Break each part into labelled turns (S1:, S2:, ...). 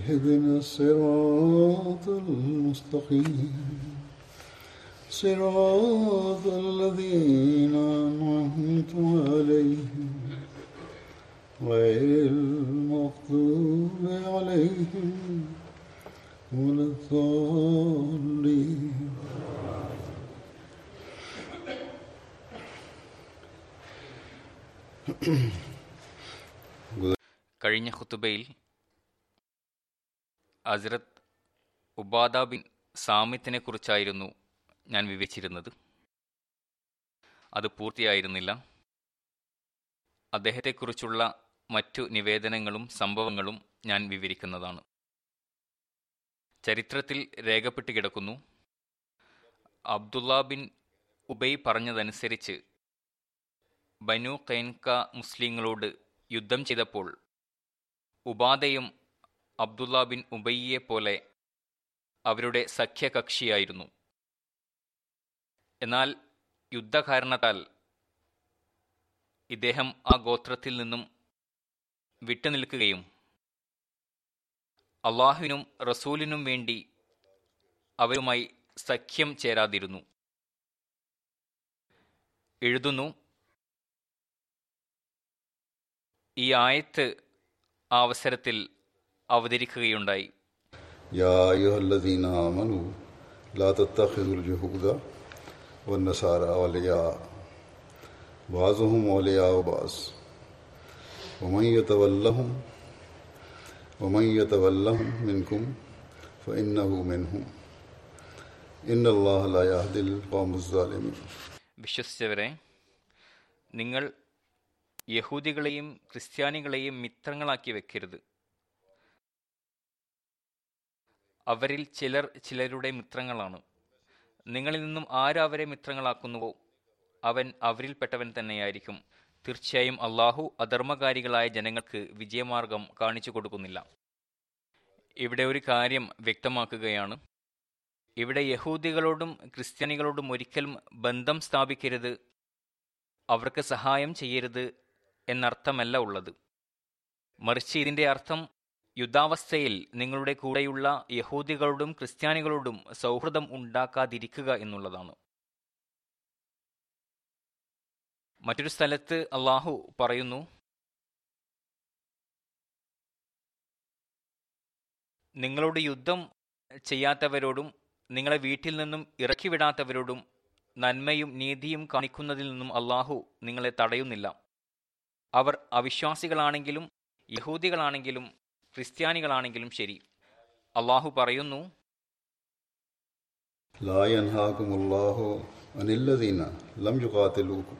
S1: اهدنا الصراط المستقيم صراط الذين أنعمت عليهم غير المغضوب عليهم ولا الضالين
S2: കഴിഞ്ഞ ഖുത്തുബയിൽ അസ്രത്ത് Ubada bin സാമിത്തിനെ കുറിച്ചായിരുന്നു ഞാൻ വിവരിച്ചിരുന്നത്. അത് പൂർത്തിയായിരുന്നില്ല. അദ്ദേഹത്തെക്കുറിച്ചുള്ള മറ്റു നിവേദനങ്ങളും സംഭവങ്ങളും ഞാൻ വിവരിക്കുന്നതാണ്. ചരിത്രത്തിൽ രേഖപ്പെട്ട് കിടക്കുന്നു. അബ്ദുള്ള ബിൻ ഉബൈ പറഞ്ഞതനുസരിച്ച് ബനു കൈൻക മുസ്ലിങ്ങളോട് യുദ്ധം ചെയ്തപ്പോൾ ഉബാദയും അബ്ദുള്ള ബിൻ ഉബയ്യെ പോലെ അവരുടെ സഖ്യകക്ഷിയായിരുന്നു. എന്നാൽ യുദ്ധകാരണത്താൽ ഇദ്ദേഹം ആ ഗോത്രത്തിൽ നിന്നും വിട്ടുനിൽക്കുകയും അള്ളാഹുവിനും റസൂലിനും വേണ്ടി അവരുമായി സഖ്യം ചേരാതിരുന്നു. എഴുതുന്നു ഈ ആയത്ത് ആ അവസരത്തിൽ അവതരിക്കുകയുണ്ടായി. വിശ്വസിച്ചവരെ നിങ്ങൾ യഹൂദികളെയും ക്രിസ്ത്യാനികളെയും മിത്രങ്ങളാക്കി വെക്കരുത്. അവരിൽ ചിലർ ചിലരുടെ മിത്രങ്ങളാണ്. നിങ്ങളിൽ നിന്നും ആരവരെ മിത്രങ്ങളാക്കുന്നുവോ? അവൻ അവരിൽപ്പെട്ടവൻ തന്നെയായിരിക്കും. തീർച്ചയായും അള്ളാഹു അധർമ്മകാരികളായ ജനങ്ങൾക്ക് വിജയമാർഗം കാണിച്ചു കൊടുക്കുന്നില്ല. ഇവിടെ ഒരു കാര്യം വ്യക്തമാക്കുകയാണ്. ഇവിടെ യഹൂദികളോടും ക്രിസ്ത്യാനികളോടും ഒരിക്കലും ബന്ധം സ്ഥാപിക്കരുത്. അവർക്ക് സഹായം ചെയ്യരുത് എന്നർത്ഥമല്ല ഉള്ളത്. മറിച്ച് ഇതിന്റെ അർത്ഥം യുദ്ധാവസ്ഥയിൽ നിങ്ങളുടെ കൂടെയുള്ള യഹൂദികളോടും ക്രിസ്ത്യാനികളോടും സൗഹൃദം ഉണ്ടാക്കാതിരിക്കുക എന്നുള്ളതാണ്. മറ്റൊരു സ്ഥലത്ത് അള്ളാഹു പറയുന്നു നിങ്ങളുടെ യുദ്ധം ചെയ്യാത്തവരോടും നിങ്ങളെ വീട്ടിൽ നിന്നും ഇറക്കിവിടാത്തവരോടും നന്മയും നീതിയും കാണിക്കുന്നതിൽ നിന്നും അള്ളാഹു നിങ്ങളെ തടയുന്നില്ല. അവർ അവിശ്വാസികളാണെങ്കിലും യഹൂദികളാണെങ്കിലും ക്രിസ്ത്യാനികളാണെങ്കിലും ശരി അള്ളാഹു പറയുന്നു
S1: لا ينهاكم الله عن الذين لم يقاتلوكم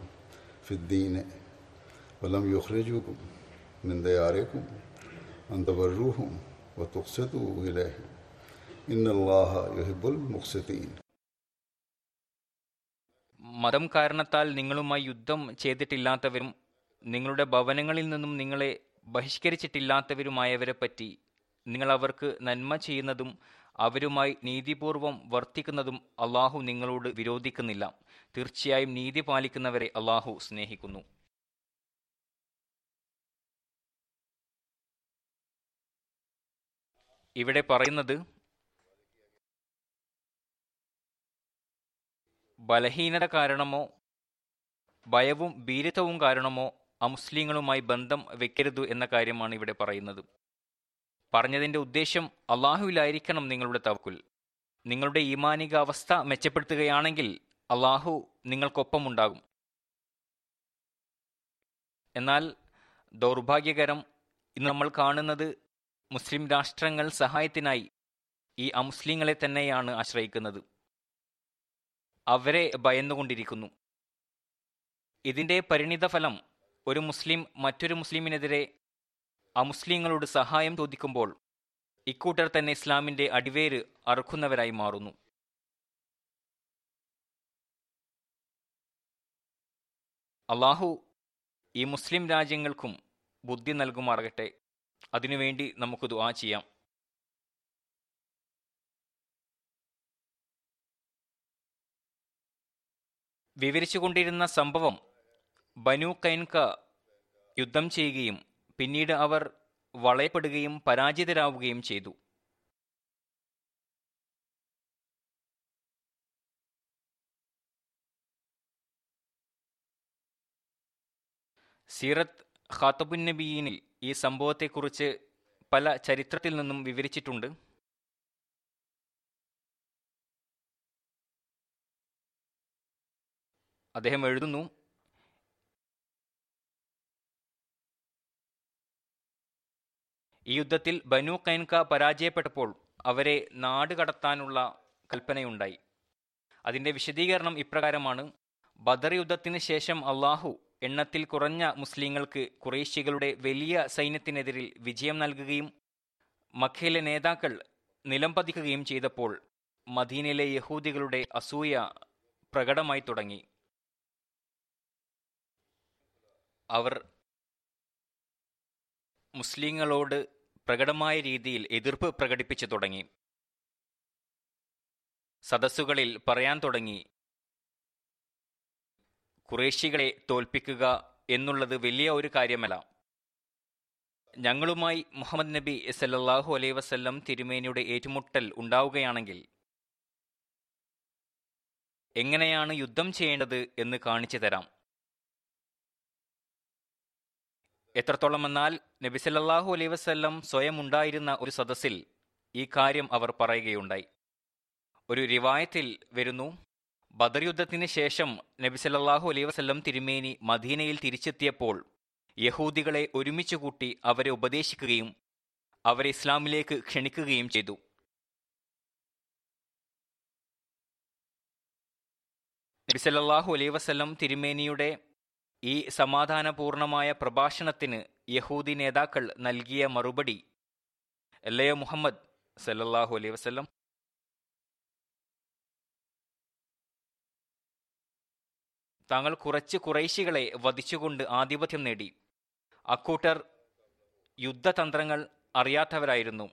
S1: في الدين ولم يخرجوكم من دياركم أن تبروهم وتقسطوا إليهم إن الله يحب المقسطين
S2: മതം കാരണത്താൽ നിങ്ങളുമായി യുദ്ധം ചെയ്തിട്ടില്ലാത്തവരും നിങ്ങളുടെ ഭവനങ്ങളിൽ നിന്നും നിങ്ങളെ ബഹിഷ്കരിച്ചിട്ടില്ലാത്തവരുമായവരെ പറ്റി നിങ്ങൾ അവർക്ക് നന്മ ചെയ്യുന്നതും അവരുമായി നീതിപൂർവം വർത്തിക്കുന്നതും അള്ളാഹു നിങ്ങളോട് വിരോധിക്കുന്നില്ല. തീർച്ചയായും നീതി പാലിക്കുന്നവരെ അള്ളാഹു സ്നേഹിക്കുന്നു. ഇവിടെ പറയുന്നത് ബലഹീനത കാരണമോ ഭയവും ഭീരുത്വവും കാരണമോ അമുസ്ലിങ്ങളുമായി ബന്ധം വെക്കരുത് എന്ന കാര്യമാണ് ഇവിടെ പറയുന്നത്. പറഞ്ഞതിന്റെ ഉദ്ദേശം അള്ളാഹുവിലായിരിക്കണം നിങ്ങളുടെ തവക്കുൽ. നിങ്ങളുടെ ഈമാനിക അവസ്ഥ മെച്ചപ്പെടുത്തുകയാണെങ്കിൽ അള്ളാഹു നിങ്ങൾക്കൊപ്പമുണ്ടാകും. എന്നാൽ ദൗർഭാഗ്യകരം ഇന്ന് നമ്മൾ കാണുന്നത് മുസ്ലിം രാഷ്ട്രങ്ങൾ സഹായത്തിനായി ഈ അമുസ്ലിങ്ങളെ തന്നെയാണ് ആശ്രയിക്കുന്നത്. അവരെ ഭയന്നുകൊണ്ടിരിക്കുന്നു. ഇതിന്റെ പരിണിതഫലം ഒരു മുസ്ലിം മറ്റൊരു മുസ്ലിമിനെതിരെ അമുസ്ലിങ്ങളോട് സഹായം ചോദിക്കുമ്പോൾ ഇക്കൂട്ടർ തന്നെ ഇസ്ലാമിന്റെ അടിവേര് അറുക്കുന്നവരായി മാറുന്നു. അള്ളാഹു ഈ മുസ്ലിം രാജ്യങ്ങൾക്കും ബുദ്ധി നൽകുമാറാകട്ടെ. അതിനുവേണ്ടി നമുക്ക് ദുആ ചെയ്യാം. വിവരിച്ചുകൊണ്ടിരുന്ന സംഭവം ബനു കൈൻക യുദ്ധം ചെയ്യുകയും പിന്നീട് അവർ വളയപ്പെടുകയും പരാജിതരാവുകയും ചെയ്തു. സീറത്ത് ഖാത്തബുൻ നബീനിൽ ഈ സംഭവത്തെക്കുറിച്ച് പല ചരിത്രത്തിൽ നിന്നും വിവരിച്ചിട്ടുണ്ട്. അദ്ദേഹം എഴുതുന്നു ഈ യുദ്ധത്തിൽ ബനു കൈൻക പരാജയപ്പെട്ടപ്പോൾ അവരെ നാട് കടത്താനുള്ള കൽപ്പനയുണ്ടായി. അതിന്റെ വിശദീകരണം ഇപ്രകാരമാണ്. ബദർ യുദ്ധത്തിന് ശേഷം അള്ളാഹു എണ്ണത്തിൽ കുറഞ്ഞ മുസ്ലിങ്ങൾക്ക് കുറേശ്യകളുടെ വലിയ സൈന്യത്തിനെതിരിൽ വിജയം നൽകുകയും മഖയിലെ നേതാക്കൾ നിലം പതിക്കുകയും ചെയ്തപ്പോൾ മദീനയിലെ യഹൂദികളുടെ അസൂയ പ്രകടമായി തുടങ്ങി. അവർ മുസ്ലിങ്ങളോട് പ്രകടമായ രീതിയിൽ എതിർപ്പ് പ്രകടിപ്പിച്ചു തുടങ്ങി. സദസ്സുകളിൽ പറയാൻ തുടങ്ങി. കുറേശികളെ തോൽപ്പിക്കുക എന്നുള്ളത് വലിയ ഒരു കാര്യമല്ല. ഞങ്ങളുമായി മുഹമ്മദ് നബി സല്ലല്ലാഹു അലൈ വസ്ല്ലം തിരുമേനിയുടെ ഏറ്റുമുട്ടൽ ഉണ്ടാവുകയാണെങ്കിൽ എങ്ങനെയാണ് യുദ്ധം ചെയ്യേണ്ടത് എന്ന് കാണിച്ചു തരാം. എത്രത്തോളം എന്നാൽ നബിസല്ലാഹു വസല്ലം സ്വയം ഉണ്ടായിരുന്ന ഒരു സദസ്സിൽ ഈ കാര്യം അവർ പറയുകയുണ്ടായി. ഒരു റിവായത്തിൽ വരുന്നു ബദർ യുദ്ധത്തിന് ശേഷം നബിസല്ലാഹു വസല്ലം തിരുമേനി മദീനയിൽ തിരിച്ചെത്തിയപ്പോൾ യഹൂദികളെ ഒരുമിച്ച് കൂട്ടി അവരെ ഉപദേശിക്കുകയും അവരെ ഇസ്ലാമിലേക്ക് ക്ഷണിക്കുകയും ചെയ്തു. നബിസല്ലാഹു വസല്ലം തിരുമേനിയുടെ ഈ സമാധാനപൂർണമായ പ്രഭാഷണത്തിന് യഹൂദി നേതാക്കൾ നൽകിയ മറുപടി. അല്ലയോ മുഹമ്മദ് സല്ലല്ലാഹു അലൈഹി വസല്ലം. താങ്കൾ കുറച്ച് കുറേശികളെ വധിച്ചുകൊണ്ട് ആധിപത്യം നേടി. അക്കൂട്ടർ യുദ്ധതന്ത്രങ്ങൾ അറിയാത്തവരായിരുന്നു.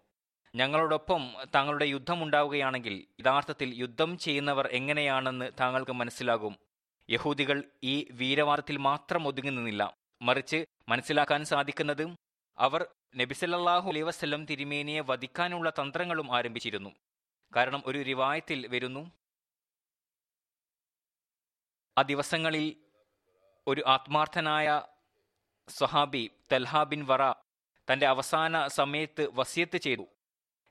S2: ഞങ്ങളോടൊപ്പം താങ്കളുടെ യുദ്ധമുണ്ടാവുകയാണെങ്കിൽ യഥാർത്ഥത്തിൽ യുദ്ധം ചെയ്യുന്നവർ എങ്ങനെയാണെന്ന് താങ്കൾക്ക് മനസ്സിലാകും. യഹൂദികൾ ഈ വീരവാദത്തിൽ മാത്രം ഒതുങ്ങി നിന്നില്ല. മറിച്ച് മനസ്സിലാക്കാൻ സാധിക്കുന്നത് അവർ നബിസല്ലാഹു അലൈ വസ്ലം തിരുമേനിയെ വധിക്കാനുള്ള തന്ത്രങ്ങളും ആരംഭിച്ചിരുന്നു. കാരണം ഒരു റിവായത്തിൽ വരുന്നു ആ ദിവസങ്ങളിൽ ഒരു ആത്മാർത്ഥനായ സ്വഹാബി തൽഹ ബിൻ വറ തന്റെ അവസാന സമയത്ത് വസിയത്ത് ചെയ്തു.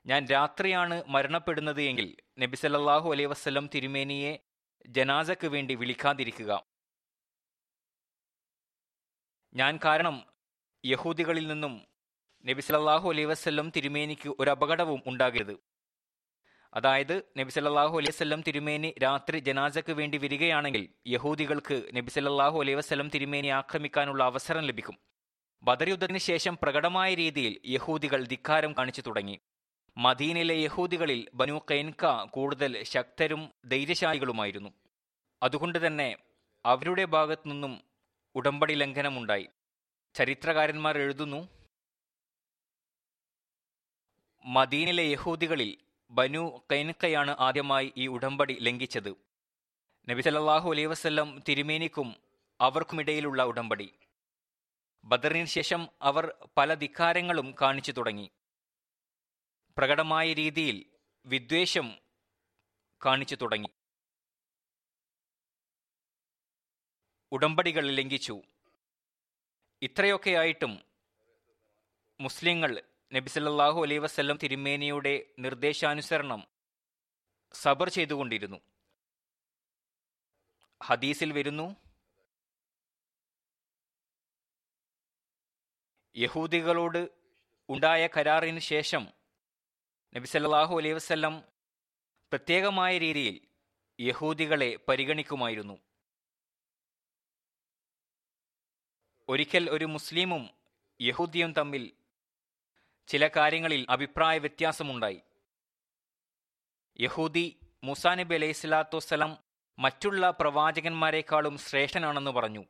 S2: ഞാൻ രാത്രിയാണ് മരണപ്പെടുന്നത് എങ്കിൽ നബിസല്ലാഹു അലൈഹി വസല്ലം തിരുമേനിയെ ജനാസക്ക് വേണ്ടി വിളിക്കാതിരിക്കുക. ഞാൻ കാരണം യഹൂദികളിൽ നിന്നും നബി സല്ലല്ലാഹു അലൈഹി വസല്ലം തിരുമേനിക്ക് ഒരു അപകടവും ഉണ്ടാകരുത്. അതായത് നബി സല്ലല്ലാഹു അലൈഹി വസല്ലം തിരുമേനി രാത്രി ജനാസക്ക് വേണ്ടി വരികയാണെങ്കിൽ യഹൂദികൾക്ക് നബി സല്ലല്ലാഹു അലൈഹി വസല്ലം തിരുമേനി ആക്രമിക്കാനുള്ള അവസരം ലഭിക്കും. ബദർ യുദ്ധത്തിന് ശേഷം പ്രകടമായ രീതിയിൽ യഹൂദികൾ ധിക്കാരം കാണിച്ചു തുടങ്ങി. മദീനിലെ യഹൂദികളിൽ ബനു കൈൻക കൂടുതൽ ശക്തരും ധൈര്യശാലികളുമായിരുന്നു. അതുകൊണ്ട് തന്നെ അവരുടെ ഭാഗത്തു നിന്നും ഉടമ്പടി ലംഘനമുണ്ടായി. ചരിത്രകാരന്മാർ എഴുതുന്നു മദീനിലെ യഹൂദികളിൽ ബനു കൈനക്കയാണ് ആദ്യമായി ഈ ഉടമ്പടി ലംഘിച്ചത്. നബി സല്ലല്ലാഹു അലൈഹി വസല്ലം തിരുമേനിക്കും അവർക്കുമിടയിലുള്ള ഉടമ്പടി. ബദറിന് ശേഷം അവർ പല ധിക്കാരങ്ങളും കാണിച്ചു തുടങ്ങി. പ്രകടമായ രീതിയിൽ വിദ്വേഷം കാണിച്ചു തുടങ്ങി. ഉടമ്പടികൾ ലംഘിച്ചു. ഇത്രയൊക്കെയായിട്ടും മുസ്ലിങ്ങൾ നബിസല്ലാഹു അലൈ വസ്ല്ലം തിരുമേനിയുടെ നിർദ്ദേശാനുസരണം സബർ ചെയ്തുകൊണ്ടിരുന്നു. ഹദീസിൽ വരുന്നു യഹൂദികളോട് ഉണ്ടായ കരാറിന് ശേഷം നബിസല്ലാഹു അലൈഹി വസ്ല്ലം പ്രത്യേകമായ രീതിയിൽ യഹൂദികളെ പരിഗണിക്കുമായിരുന്നു. ഒരിക്കൽ ഒരു മുസ്ലിമും യഹൂദിയും തമ്മിൽ ചില കാര്യങ്ങളിൽ അഭിപ്രായ വ്യത്യാസമുണ്ടായി. യഹൂദി മുസാ നബി അലൈഹി സ്വലാത്തു വസ്സലാം മറ്റുള്ള പ്രവാചകന്മാരെക്കാളും ശ്രേഷ്ഠനാണെന്ന് പറഞ്ഞു.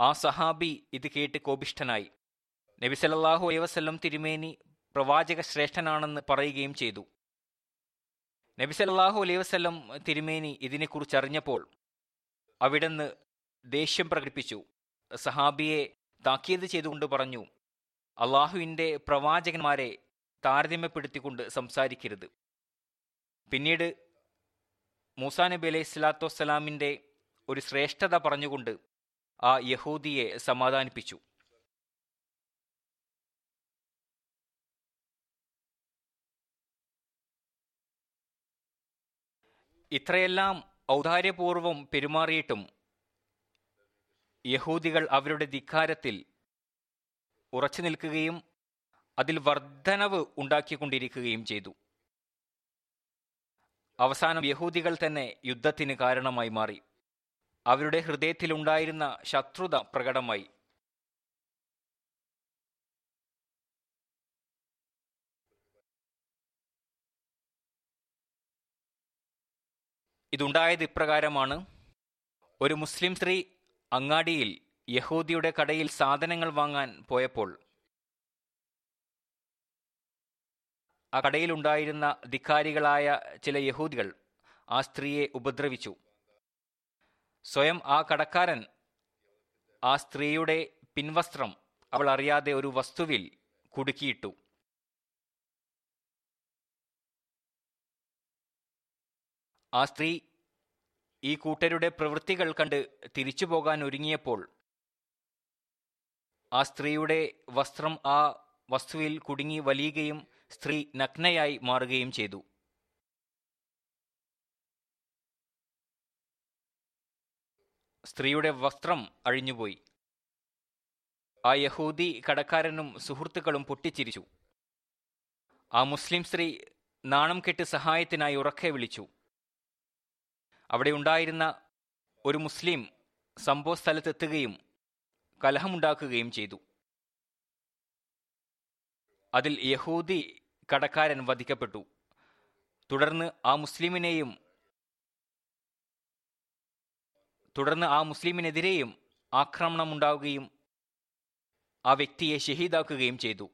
S2: ആ സഹാബി ഇത് കേട്ട് കോപിഷ്ഠനായി. നബി സല്ലല്ലാഹു അലൈഹി വസല്ലം തിരുമേനി പ്രവാചക ശ്രേഷ്ഠനാണെന്ന് പറയുകയും ചെയ്തു. നബി സല്ലല്ലാഹു അലൈഹി വസ്ലം തിരുമേനി ഇതിനെക്കുറിച്ചറിഞ്ഞപ്പോൾ അവിടുന്ന് ദേഷ്യം പ്രകടിപ്പിച്ചു. സഹാബിയെ താക്കീത് ചെയ്തുകൊണ്ട് പറഞ്ഞു അള്ളാഹുവിന്റെ പ്രവാചകന്മാരെ താരതമ്യപ്പെടുത്തിക്കൊണ്ട് സംസാരിക്കരുത്. പിന്നീട് മൂസാ നബി അലൈഹി സ്വലാത്തു വസ്സലാമിന്റെ ഒരു ശ്രേഷ്ഠത പറഞ്ഞുകൊണ്ട് ആ യഹൂദിയെ സമാധാനിപ്പിച്ചു. ഇത്രയെല്ലാം ഔദാര്യപൂർവം പെരുമാറിയിട്ടും യഹൂദികൾ അവരുടെ ധിക്കാരത്തിൽ ഉറച്ചു നിൽക്കുകയും അതിൽ വർധനവ് ഉണ്ടാക്കിക്കൊണ്ടിരിക്കുകയും ചെയ്തു. അവസാനം യഹൂദികൾ തന്നെ യുദ്ധത്തിന് കാരണമായി മാറി. അവരുടെ ഹൃദയത്തിലുണ്ടായിരുന്ന ശത്രുത പ്രകടമായി. ഇതുണ്ടായത് ഇപ്രകാരമാണ്. ഒരു മുസ്ലിം സ്ത്രീ അങ്ങാടിയിൽ യഹൂദിയുടെ കടയിൽ സാധനങ്ങൾ വാങ്ങാൻ പോയപ്പോൾ ആ കടയിലുണ്ടായിരുന്ന ധിക്കാരികളായ ചില യഹൂദികൾ ആ സ്ത്രീയെ ഉപദ്രവിച്ചു. സ്വയം ആ കടക്കാരൻ ആ സ്ത്രീയുടെ പിൻവസ്ത്രം അവൾ അറിയാതെ ഒരു വസ്തുവിൽ കുടുക്കിയിട്ടു. ആ സ്ത്രീ ഈ കൂട്ടരുടെ പ്രവൃത്തികൾ കണ്ട് തിരിച്ചു പോകാൻ ഒരുങ്ങിയപ്പോൾ ആ സ്ത്രീയുടെ വസ്ത്രം ആ വസ്തുവിൽ കുടുങ്ങി വലിയുകയും സ്ത്രീ നഗ്നയായി മാറുകയും ചെയ്തു. സ്ത്രീയുടെ വസ്ത്രം അഴിഞ്ഞുപോയി. ആ യഹൂദി കടക്കാരനും സുഹൃത്തുക്കളും പൊട്ടിച്ചിരിച്ചു. ആ മുസ്ലിം സ്ത്രീ നാണം കെട്ട് സഹായത്തിനായി ഉറക്കെ വിളിച്ചു. അവിടെ ഉണ്ടായിരുന്ന ഒരു മുസ്ലിം സംഭവ സ്ഥലത്തെത്തുകയും കലഹമുണ്ടാക്കുകയും ചെയ്തു. അതിൽ യഹൂദി കടക്കാരൻ വധിക്കപ്പെട്ടു. തുടർന്ന് ആ മുസ്ലിമിനെയും തുടർന്ന് ആ മുസ്ലിമിനെതിരെയും ആക്രമണമുണ്ടാവുകയും ആ വ്യക്തിയെ ഷഹീദാക്കുകയും ചെയ്തു.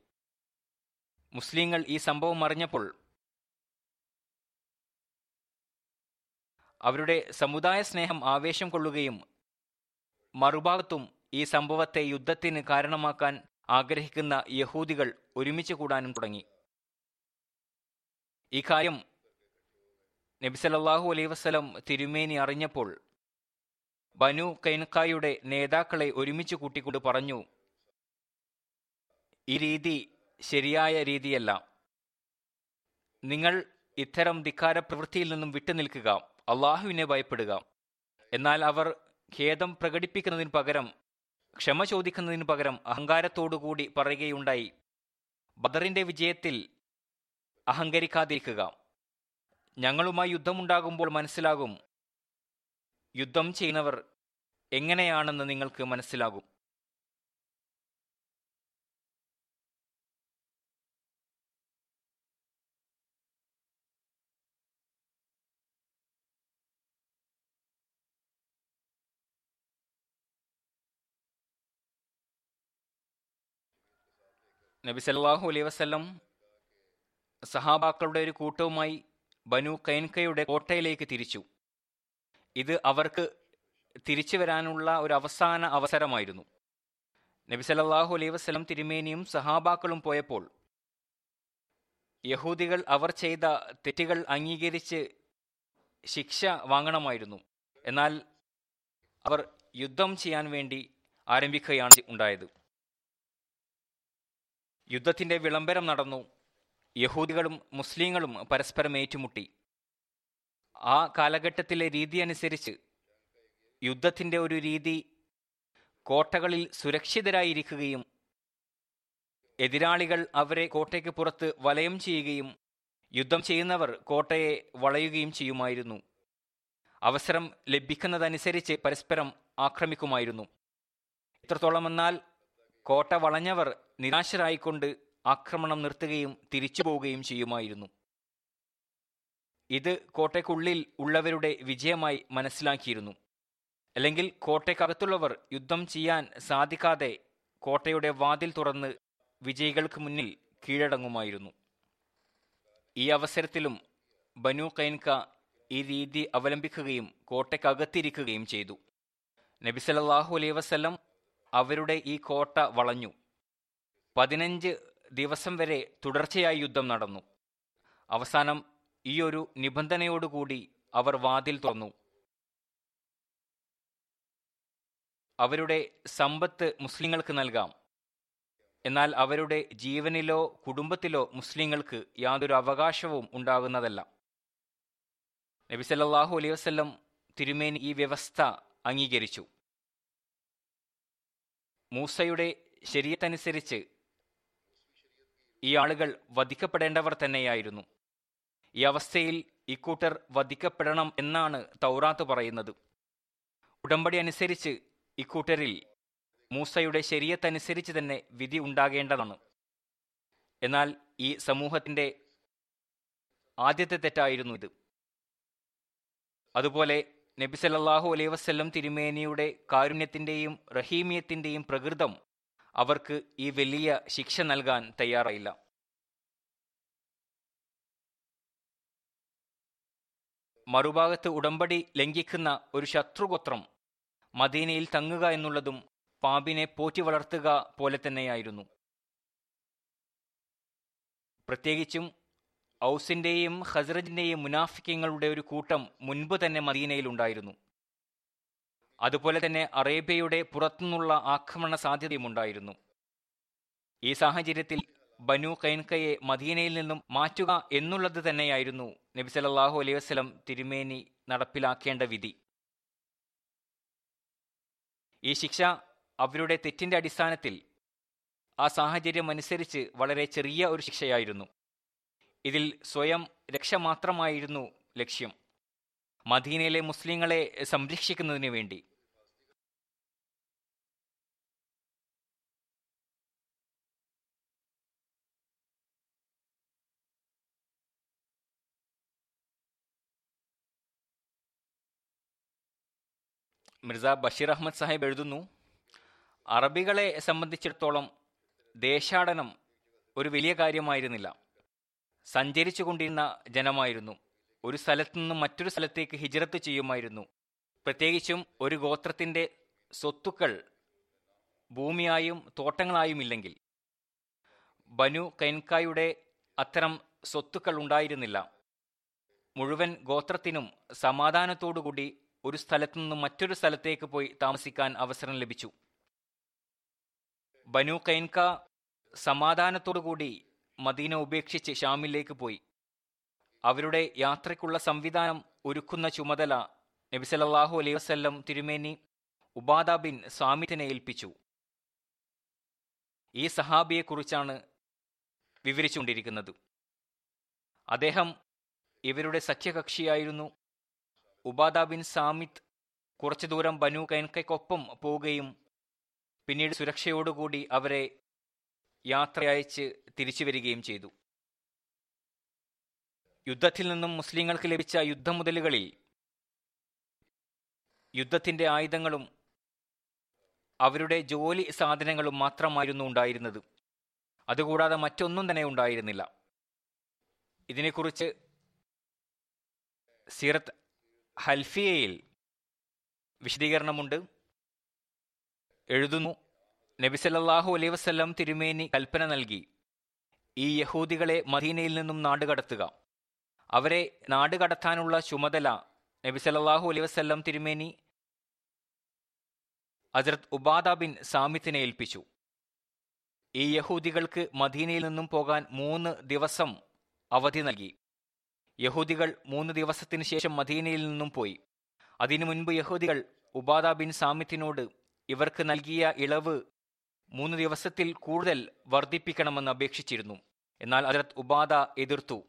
S2: മുസ്ലിങ്ങൾ ഈ സംഭവം അറിഞ്ഞപ്പോൾ അവരുടെ സമുദായ സ്നേഹം ആവേശം കൊള്ളുകയും മറുഭാഗത്തും ഈ സംഭവത്തെ യുദ്ധത്തിന് കാരണമാക്കാൻ ആഗ്രഹിക്കുന്ന യഹൂദികൾ ഒരുമിച്ച് കൂടാനും തുടങ്ങി. ഈ കാര്യം നബിസലല്ലാഹു അലൈ വസ്ലം തിരുമേനി അറിഞ്ഞപ്പോൾ ബനു കൈൻഖായുടെ നേതാക്കളെ ഒരുമിച്ച് കൂട്ടിക്കൊണ്ട് പറഞ്ഞു ഈ രീതി ശരിയായ രീതിയല്ല. നിങ്ങൾ ഇത്തരം ധിക്കാര പ്രവൃത്തിയിൽ നിന്നും വിട്ടുനിൽക്കുക. അള്ളാഹുവിനെ ഭയപ്പെടുക. എന്നാൽ അവർ ഖേദം പ്രകടിപ്പിക്കുന്നതിന് പകരം ക്ഷമ ചോദിക്കുന്നതിന് പകരം അഹങ്കാരത്തോടുകൂടി പറയുകയുണ്ടായി. ബദറിന്റെ വിജയത്തിൽ അഹങ്കരിക്കാതിരിക്കുക. ഞങ്ങളുമായി യുദ്ധമുണ്ടാകുമ്പോൾ മനസ്സിലാകും. യുദ്ധം ചെയ്യുന്നവർ എങ്ങനെയാണെന്ന് നിങ്ങൾക്ക് മനസ്സിലാകും. നബി സല്ലാഹു അലൈ വസല്ലം സഹാബാക്കളുടെ ഒരു കൂട്ടവുമായി ബനു കൈൻകയുടെ കോട്ടയിലേക്ക് തിരിച്ചു. ഇത് അവർക്ക് തിരിച്ചു വരാനുള്ള ഒരു അവസാന അവസരമായിരുന്നു. നബി സല്ലാഹു അലൈ വസ്ലം തിരുമേനിയും സഹാബാക്കളും പോയപ്പോൾ യഹൂദികൾ അവർ ചെയ്ത തെറ്റുകൾ അംഗീകരിച്ച് ശിക്ഷ വാങ്ങണമായിരുന്നു. എന്നാൽ അവർ യുദ്ധം ചെയ്യാൻ വേണ്ടി ആരംഭിക്കുകയാണ് ഉണ്ടായത്. യുദ്ധത്തിന്റെ വിളംബരം നടന്നു. യഹൂദികളും മുസ്ലിങ്ങളും പരസ്പരം ഏറ്റുമുട്ടി. ആ കാലഘട്ടത്തിലെ രീതി അനുസരിച്ച് യുദ്ധത്തിന്റെ ഒരു രീതി കോട്ടകളിൽ സുരക്ഷിതരായിരിക്കുകയും എതിരാളികൾ അവരെ കോട്ടയ്ക്ക് പുറത്ത് വലയം ചെയ്യുകയും യുദ്ധം ചെയ്യുന്നവർ കോട്ടയെ വളയുകയും ചെയ്യുമായിരുന്നു. അവസരം ലഭിക്കുന്നതനുസരിച്ച് പരസ്പരം ആക്രമിക്കുമായിരുന്നു. എത്രത്തോളം എന്നാൽ കോട്ട വളഞ്ഞവർ നിരാശരായിക്കൊണ്ട് ആക്രമണം നിർത്തുകയും തിരിച്ചു പോവുകയും ചെയ്യുമായിരുന്നു. ഇത് കോട്ടയ്ക്കുള്ളിൽ ഉള്ളവരുടെ വിജയമായി മനസ്സിലാക്കിയിരുന്നു. അല്ലെങ്കിൽ കോട്ടയ്ക്കകത്തുള്ളവർ യുദ്ധം ചെയ്യാൻ സാധിക്കാതെ കോട്ടയുടെ വാതിൽ തുറന്ന് വിജയികൾക്ക് മുന്നിൽ കീഴടങ്ങുമായിരുന്നു. ഈ അവസരത്തിലും ബനു കൈൻക ഈ രീതി അവലംബിക്കുകയും കോട്ടയ്ക്കകത്തിരിക്കുകയും ചെയ്തു. നബിസലല്ലാഹു അലൈ അവരുടെ ഈ കോട്ട വളഞ്ഞു. പതിനഞ്ച് ദിവസം വരെ തുടർച്ചയായി യുദ്ധം നടന്നു. അവസാനം ഈയൊരു നിബന്ധനയോടുകൂടി അവർ വാതിൽ തുറന്നു. അവരുടെ സമ്പത്ത് മുസ്ലിങ്ങൾക്ക് നൽകാം. എന്നാൽ അവരുടെ ജീവനിലോ കുടുംബത്തിലോ മുസ്ലിങ്ങൾക്ക് യാതൊരു അവകാശവും ഉണ്ടാകുന്നതല്ല. നബിസല്ലാഹു വസല്ലം തിരുമേനി ഈ വ്യവസ്ഥ അംഗീകരിച്ചു. മൂസയുടെ ശരീരത്തനുസരിച്ച് ഈ ആളുകൾ വധിക്കപ്പെടേണ്ടവർ തന്നെയായിരുന്നു. ഈ അവസ്ഥയിൽ ഇക്കൂട്ടർ വധിക്കപ്പെടണം എന്നാണ് തൗറാത്ത് പറയുന്നത്. ഉടമ്പടി അനുസരിച്ച് ഇക്കൂട്ടരിൽ മൂസയുടെ ശരീരത്തനുസരിച്ച് തന്നെ വിധി ഉണ്ടാകേണ്ടതാണ്. എന്നാൽ ഈ സമൂഹത്തിന്റെ ആദ്യത്തെ തെറ്റായിരുന്നു ഇത്. അതുപോലെ നബി സല്ലല്ലാഹു അലൈഹി വസല്ലം തിരുമേനിയുടെ കാരുണ്യത്തിന്റെയും റഹീമിയത്തിന്റെയും പ്രകൃതം അവർക്ക് ഈ വലിയ ശിക്ഷ നൽകാൻ തയ്യാറായില്ല. മറുഭാഗത്ത് ഉടമ്പടി ലംഘിക്കുന്ന ഒരു ശത്രുഗോത്രം മദീനയിൽ തങ്ങുക എന്നുള്ളതും പാമ്പിനെ പോറ്റി വളർത്തുക പോലെ തന്നെയായിരുന്നു. പ്രത്യേകിച്ചും ഔസിന്റെയും ഹസ്രജിന്റെയും മുനാഫിക്കങ്ങളുടെ ഒരു കൂട്ടം മുൻപ് തന്നെ മദീനയിലുണ്ടായിരുന്നു. അതുപോലെ തന്നെ അറേബ്യയുടെ പുറത്തുനിന്നുള്ള ആക്രമണ സാധ്യതയും ഉണ്ടായിരുന്നു ഈ സാഹചര്യത്തിൽ ബനു കൈൻകയെ മദീനയിൽ നിന്നും മാറ്റുക എന്നുള്ളത് തന്നെയായിരുന്നു നബി സല്ലല്ലാഹു അലൈഹി വസല്ലം തിരുമേനി നടപ്പിലാക്കേണ്ട വിധി. ഈ ശിക്ഷ അവരുടെ തെറ്റിന്റെ അടിസ്ഥാനത്തിൽ ആ സാഹചര്യം അനുസരിച്ച് വളരെ ചെറിയ ഒരു ശിക്ഷയായിരുന്നു. ഇതിൽ സ്വയം രക്ഷ മാത്രമായിരുന്നു ലക്ഷ്യം. മദീനയിലെ മുസ്ലിങ്ങളെ സംരക്ഷിക്കുന്നതിന് വേണ്ടി. മിർസ ബഷീർ അഹമ്മദ് സാഹിബ് എഴുതുന്നു അറബികളെ സംബന്ധിച്ചിടത്തോളം ദേശാടനം ഒരു വലിയ കാര്യമായിരുന്നില്ല. സഞ്ചരിച്ചു കൊണ്ടിരുന്ന ജനമായിരുന്നു. ഒരു സ്ഥലത്തു നിന്നും മറ്റൊരു സ്ഥലത്തേക്ക് ഹിജറത്ത് ചെയ്യുമായിരുന്നു. പ്രത്യേകിച്ചും ഒരു ഗോത്രത്തിന്റെ സ്വത്തുക്കൾ ഭൂമിയായും തോട്ടങ്ങളായും ഇല്ലെങ്കിൽ ബനു കൈൻകായുടെ അത്തരം സ്വത്തുക്കൾ ഉണ്ടായിരുന്നില്ല. മുഴുവൻ ഗോത്രത്തിനും സമാധാനത്തോടുകൂടി ഒരു സ്ഥലത്തു നിന്നും മറ്റൊരു സ്ഥലത്തേക്ക് പോയി താമസിക്കാൻ അവസരം ലഭിച്ചു. ബനു കൈൻക സമാധാനത്തോടുകൂടി മദീന ഉപേക്ഷിച്ച് ഷാമിലേക്ക് പോയി. അവരുടെ യാത്രയ്ക്കുള്ള സംവിധാനം ഒരുക്കുന്ന ചുമതല നബി സല്ലല്ലാഹു അലൈഹി വസല്ലം തിരുമേനി ഉബാദ ബിൻ സ്വാമിത്തിനെ ഏൽപ്പിച്ചു. ഈ സഹാബിയെക്കുറിച്ചാണ് വിവരിച്ചുകൊണ്ടിരിക്കുന്നത്. അദ്ദേഹം ഇവരുടെ സഖ്യകക്ഷിയായിരുന്നു. ഉബാദ ബിൻ സാമിത്ത് കുറച്ചു ദൂരം ബനു കൈൻകൈക്കൊപ്പം പോവുകയും പിന്നീട് സുരക്ഷയോടുകൂടി അവരെ യാത്രയയച്ച് തിരിച്ചു വരികയും ചെയ്തു. യുദ്ധത്തിൽ നിന്നും മുസ്ലിങ്ങൾക്ക് ലഭിച്ച യുദ്ധമുതലുകളിൽ യുദ്ധത്തിന്റെ ആയുധങ്ങളും അവരുടെ ജോലി സാധനങ്ങളും മാത്രമായിരുന്നു ഉണ്ടായിരുന്നത്. അതുകൂടാതെ മറ്റൊന്നും തന്നെ ഉണ്ടായിരുന്നില്ല. ഇതിനെക്കുറിച്ച് സീറത്ത് ഹൽഫിയയിൽ വിശദീകരണമുണ്ട്. എഴുതുന്നു നബി അലൈ വസല്ലം തിരുമേനി കൽപ്പന നൽകി. ഈ യഹൂദികളെ മദീനയിൽ നിന്നും നാടുകടത്തുക അവരെ നാടുകടത്താനുള്ള ചുമതല നബി അലൈ വസല്ലം തിരുമേനി അജറത് ഉബാദ ബിൻ സാമിത്തിനെ ഏൽപ്പിച്ചു. ഈ യഹൂദികൾക്ക് മദീനയിൽ നിന്നും പോകാൻ മൂന്ന് ദിവസം അവധി നൽകി. യഹൂദികൾ മൂന്ന് ദിവസത്തിന് ശേഷം മദീനയിൽ നിന്നും പോയി. അതിനു മുൻപ് യഹൂദികൾ ഉബാദ ബിൻ സാമിത്തിനോട് ഇവർക്ക് നൽകിയ ഇളവ് മൂന്ന് ദിവസത്തിൽ കൂടുതൽ വർദ്ധിപ്പിക്കണമെന്ന് അപേക്ഷിച്ചിരുന്നു. എന്നാൽ ഹജറത്ത് ഉബാദ എതിർത്തു.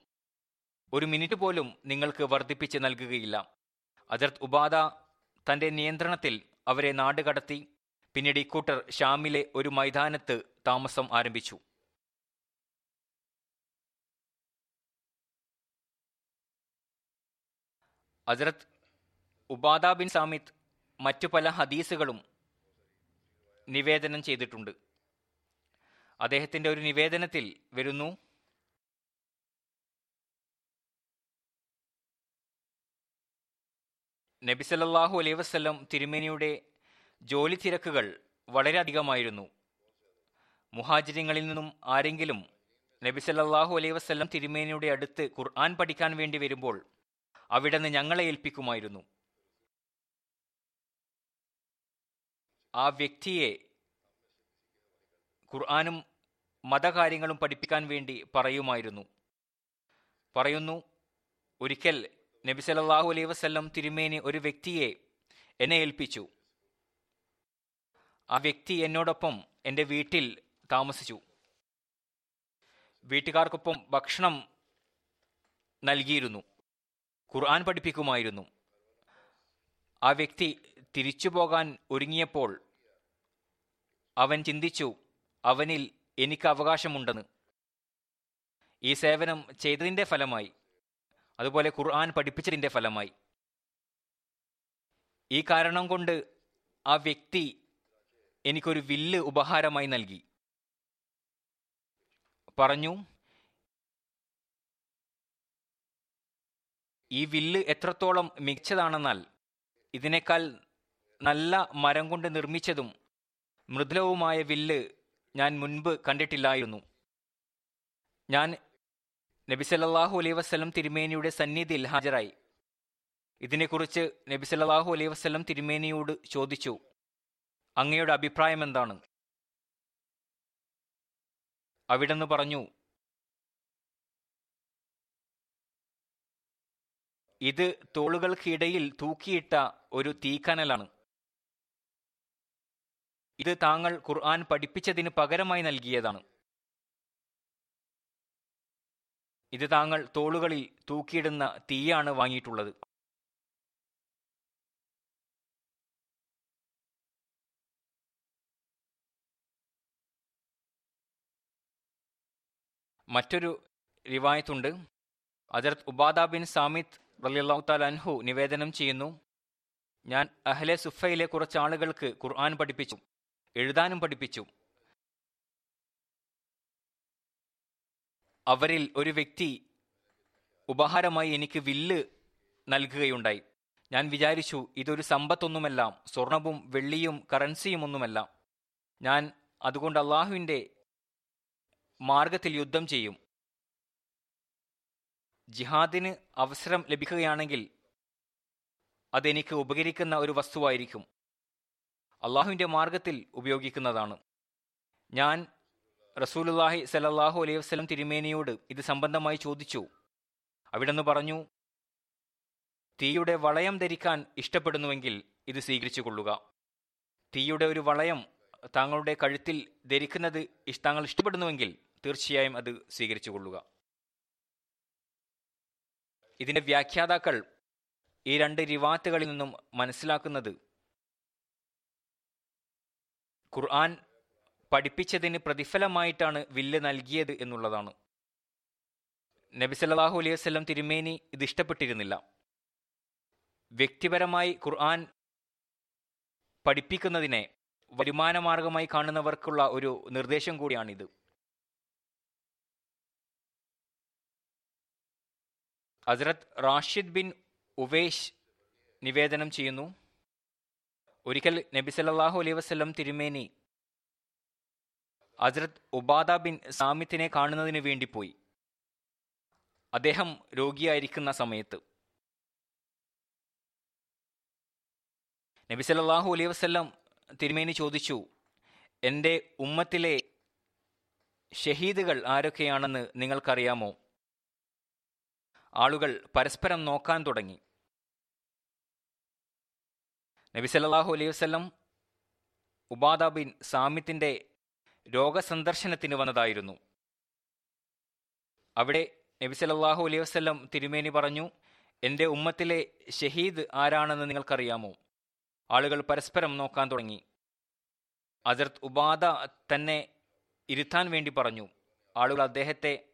S2: ഒരു മിനിറ്റ് പോലും നിങ്ങൾക്ക് വർദ്ധിപ്പിച്ച് നൽകുകയില്ല. ഹജറത്ത് ഉബാദ തന്റെ നിയന്ത്രണത്തിൽ അവരെ നാടുകടത്തി പിന്നീട് ഇക്കൂട്ടർ ഷാമിലെ ഒരു മൈതാനത്ത് താമസം ആരംഭിച്ചു. അജറത് ഉബാദ ബിൻ സാമിത് മറ്റു പല ഹദീസുകളും നിവേദനം ചെയ്തിട്ടുണ്ട്. അദ്ദേഹത്തിന്റെ ഒരു നിവേദനത്തിൽ വരുന്നു. നബി അലൈ വസല്ലം തിരുമേനിയുടെ ജോലി തിരക്കുകൾ വളരെ അധികമായിരുന്നു. മുഹാജിരിങ്ങളിൽ നിന്നും ആരെങ്കിലും നബി അലൈ വസല്ലം തിരുമേനിയുടെ അടുത്ത് ഖുർആൻ പഠിക്കാൻ വേണ്ടി വരുമ്പോൾ അവിടെ നിന്ന് ഞങ്ങളെ ഏൽപ്പിക്കുമായിരുന്നു. ആ വ്യക്തിയെ ഖുർആാനും മതകാര്യങ്ങളും പഠിപ്പിക്കാൻ വേണ്ടി പറയുമായിരുന്നു. പറയുന്നു ഒരിക്കൽ നബി സല്ലല്ലാഹു അലൈഹി വസല്ലം തിരുമേനി ഒരു വ്യക്തിയെ എന്നെ ഏൽപ്പിച്ചു. ആ വ്യക്തി എന്നോടൊപ്പം എന്റെ വീട്ടിൽ താമസിച്ചു. വീട്ടുകാർക്കൊപ്പം ഭക്ഷണം നൽകിയിരുന്നു. ഖുർആൻ പഠിപ്പിക്കുമായിരുന്നു. ആ വ്യക്തി തിരിച്ചു പോകാൻ ഒരുങ്ങിയപ്പോൾ അവൻ ചിന്തിച്ചു അവനിൽ എനിക്ക് അവകാശമുണ്ടെന്ന്. ഈ സേവനം ചെയ്തതിന്റെ ഫലമായി അതുപോലെ ഖുർആൻ പഠിപ്പിച്ചതിന്റെ ഫലമായി. ഈ കാരണം കൊണ്ട് ആ വ്യക്തി എനിക്കൊരു വില്ല് ഉപഹാരമായി നൽകി. പറഞ്ഞു ഈ വില്ല് എത്രത്തോളം മികച്ചതാണെന്നാൽ ഇതിനേക്കാൾ നല്ല മരം കൊണ്ട് നിർമ്മിച്ചതും മൃദുലവുമായ വില്ല് ഞാൻ മുൻപ് കണ്ടിട്ടില്ലായിരുന്നു. ഞാൻ നബിസല്ലാഹു അലൈ വസ്ലം തിരുമേനിയുടെ സന്നിധിയിൽ ഹാജരായി. ഇതിനെക്കുറിച്ച് നബിസല്ലാഹു അലൈ വസ്ലം തിരുമേനിയോട് ചോദിച്ചു. അങ്ങയുടെ അഭിപ്രായം എന്താണ്? അവിടെന്ന് പറഞ്ഞു ഇത് തോളുകൾക്കിടയിൽ തൂക്കിയിട്ട ഒരു തീക്കനലാണ്. ഇത് താങ്കൾ ഖുർആൻ പഠിപ്പിച്ചതിന് പകരമായി നൽകിയതാണ്. ഇത് താങ്കൾ തോളുകളിൽ തൂക്കിയിടുന്ന തീയാണ് വാങ്ങിയിട്ടുള്ളത്. മറ്റൊരു റിവായത്തുണ്ട്. അജർത് ഉബാദ ബിൻ സാമിത് റലിയല്ലാഹു താല അൻഹു നിവേദനം ചെയ്യുന്നു. ഞാൻ അഹ്ലെ സുഫയിലെ കുറച്ച് ആളുകൾക്ക് ഖുർആൻ പഠിപ്പിച്ചു. എഴുതാനും പഠിപ്പിച്ചു. അവരിൽ ഒരു വ്യക്തി ഉപഹാരമായി എനിക്ക് വില്ല് നൽകുകയുണ്ടായി. ഞാൻ വിചാരിച്ചു ഇതൊരു സമ്പത്തൊന്നുമല്ല സ്വർണവും വെള്ളിയും കറൻസിയും ഒന്നുമല്ല ഞാൻ അതുകൊണ്ട് അള്ളാഹുവിന്റെ മാർഗത്തിൽ യുദ്ധം ചെയ്യും. ജിഹാദിന് അവസരം ലഭിക്കുകയാണെങ്കിൽ അതെനിക്ക് ഉപകരിക്കുന്ന ഒരു വസ്തുവായിരിക്കും. അള്ളാഹുവിന്റെ മാർഗത്തിൽ ഉപയോഗിക്കുന്നതാണ്. ഞാൻ റസൂലുല്ലാഹി സലല്ലാഹു അലൈഹി വസ്ലം തിരുമേനിയോട് ഇത് സംബന്ധമായി ചോദിച്ചു. അവിടെന്ന് പറഞ്ഞു തീയുടെ വളയം ധരിക്കാൻ ഇഷ്ടപ്പെടുന്നുവെങ്കിൽ ഇത് സ്വീകരിച്ചു കൊള്ളുക. തീയുടെ ഒരു വളയം താങ്കളുടെ കഴുത്തിൽ ധരിക്കുന്നത് താങ്കൾ ഇഷ്ടപ്പെടുന്നുവെങ്കിൽ തീർച്ചയായും അത് സ്വീകരിച്ചു കൊള്ളുക. ഇതിന്റെ വ്യാഖ്യാതാക്കൾ ഈ രണ്ട് റിവാത്തുകളിൽ നിന്നും മനസ്സിലാക്കുന്നത് ഖുർആൻ പഠിപ്പിച്ചതിന് പ്രതിഫലമായിട്ടാണ് വില്ല് നൽകിയത് എന്നുള്ളതാണ്. നബി സല്ലല്ലാഹു അലൈഹി വസ്ലം തിരുമേനി ഇത് ഇഷ്ടപ്പെട്ടിരുന്നില്ല. വ്യക്തിപരമായി ഖുർആൻ പഠിപ്പിക്കുന്നതിനെ വരുമാനമാർഗമായി കാണുന്നവർക്കുള്ള ഒരു നിർദ്ദേശം കൂടിയാണിത്. ഹസ്രത് റാഷിദ് ബിൻ ഉവേഷ് നിവേദനം ചെയ്യുന്നു. ഒരിക്കൽ നബി സല്ലാഹു അലൈഹി വസ്ലം തിരുമേനി അസ്രത് ഉബാദ ബിൻ സാമിത്തിനെ കാണുന്നതിന് വേണ്ടി പോയി. അദ്ദേഹം രോഗിയായിരിക്കുന്ന സമയത്ത്. നബി സല്ലാഹു അലൈഹി വസല്ലം തിരുമേനി ചോദിച്ചു എന്റെ ഉമ്മത്തിലെ ഷഹീദുകൾ ആരൊക്കെയാണെന്ന് നിങ്ങൾക്കറിയാമോ? ആളുകൾ പരസ്പരം നോക്കാൻ തുടങ്ങി. നബി സല്ലല്ലാഹു അലൈഹി വസല്ലം ഉബാദ ബിൻ സാമിത്തിന്റെ രോഗസന്ദർശനത്തിന് വന്നതായിരുന്നു. അവിടെ നബി സല്ലല്ലാഹു അലൈഹി വസല്ലം തിരുമേനി പറഞ്ഞു എന്റെ ഉമ്മത്തിലെ ഷഹീദ് ആരാണെന്ന് നിങ്ങൾക്കറിയാമോ? ആളുകൾ പരസ്പരം നോക്കാൻ തുടങ്ങി. അസർത്ത് ഉബാദ തന്നെ ഇരുത്താൻ വേണ്ടി പറഞ്ഞു. ആളുകൾ അദ്ദേഹത്തെ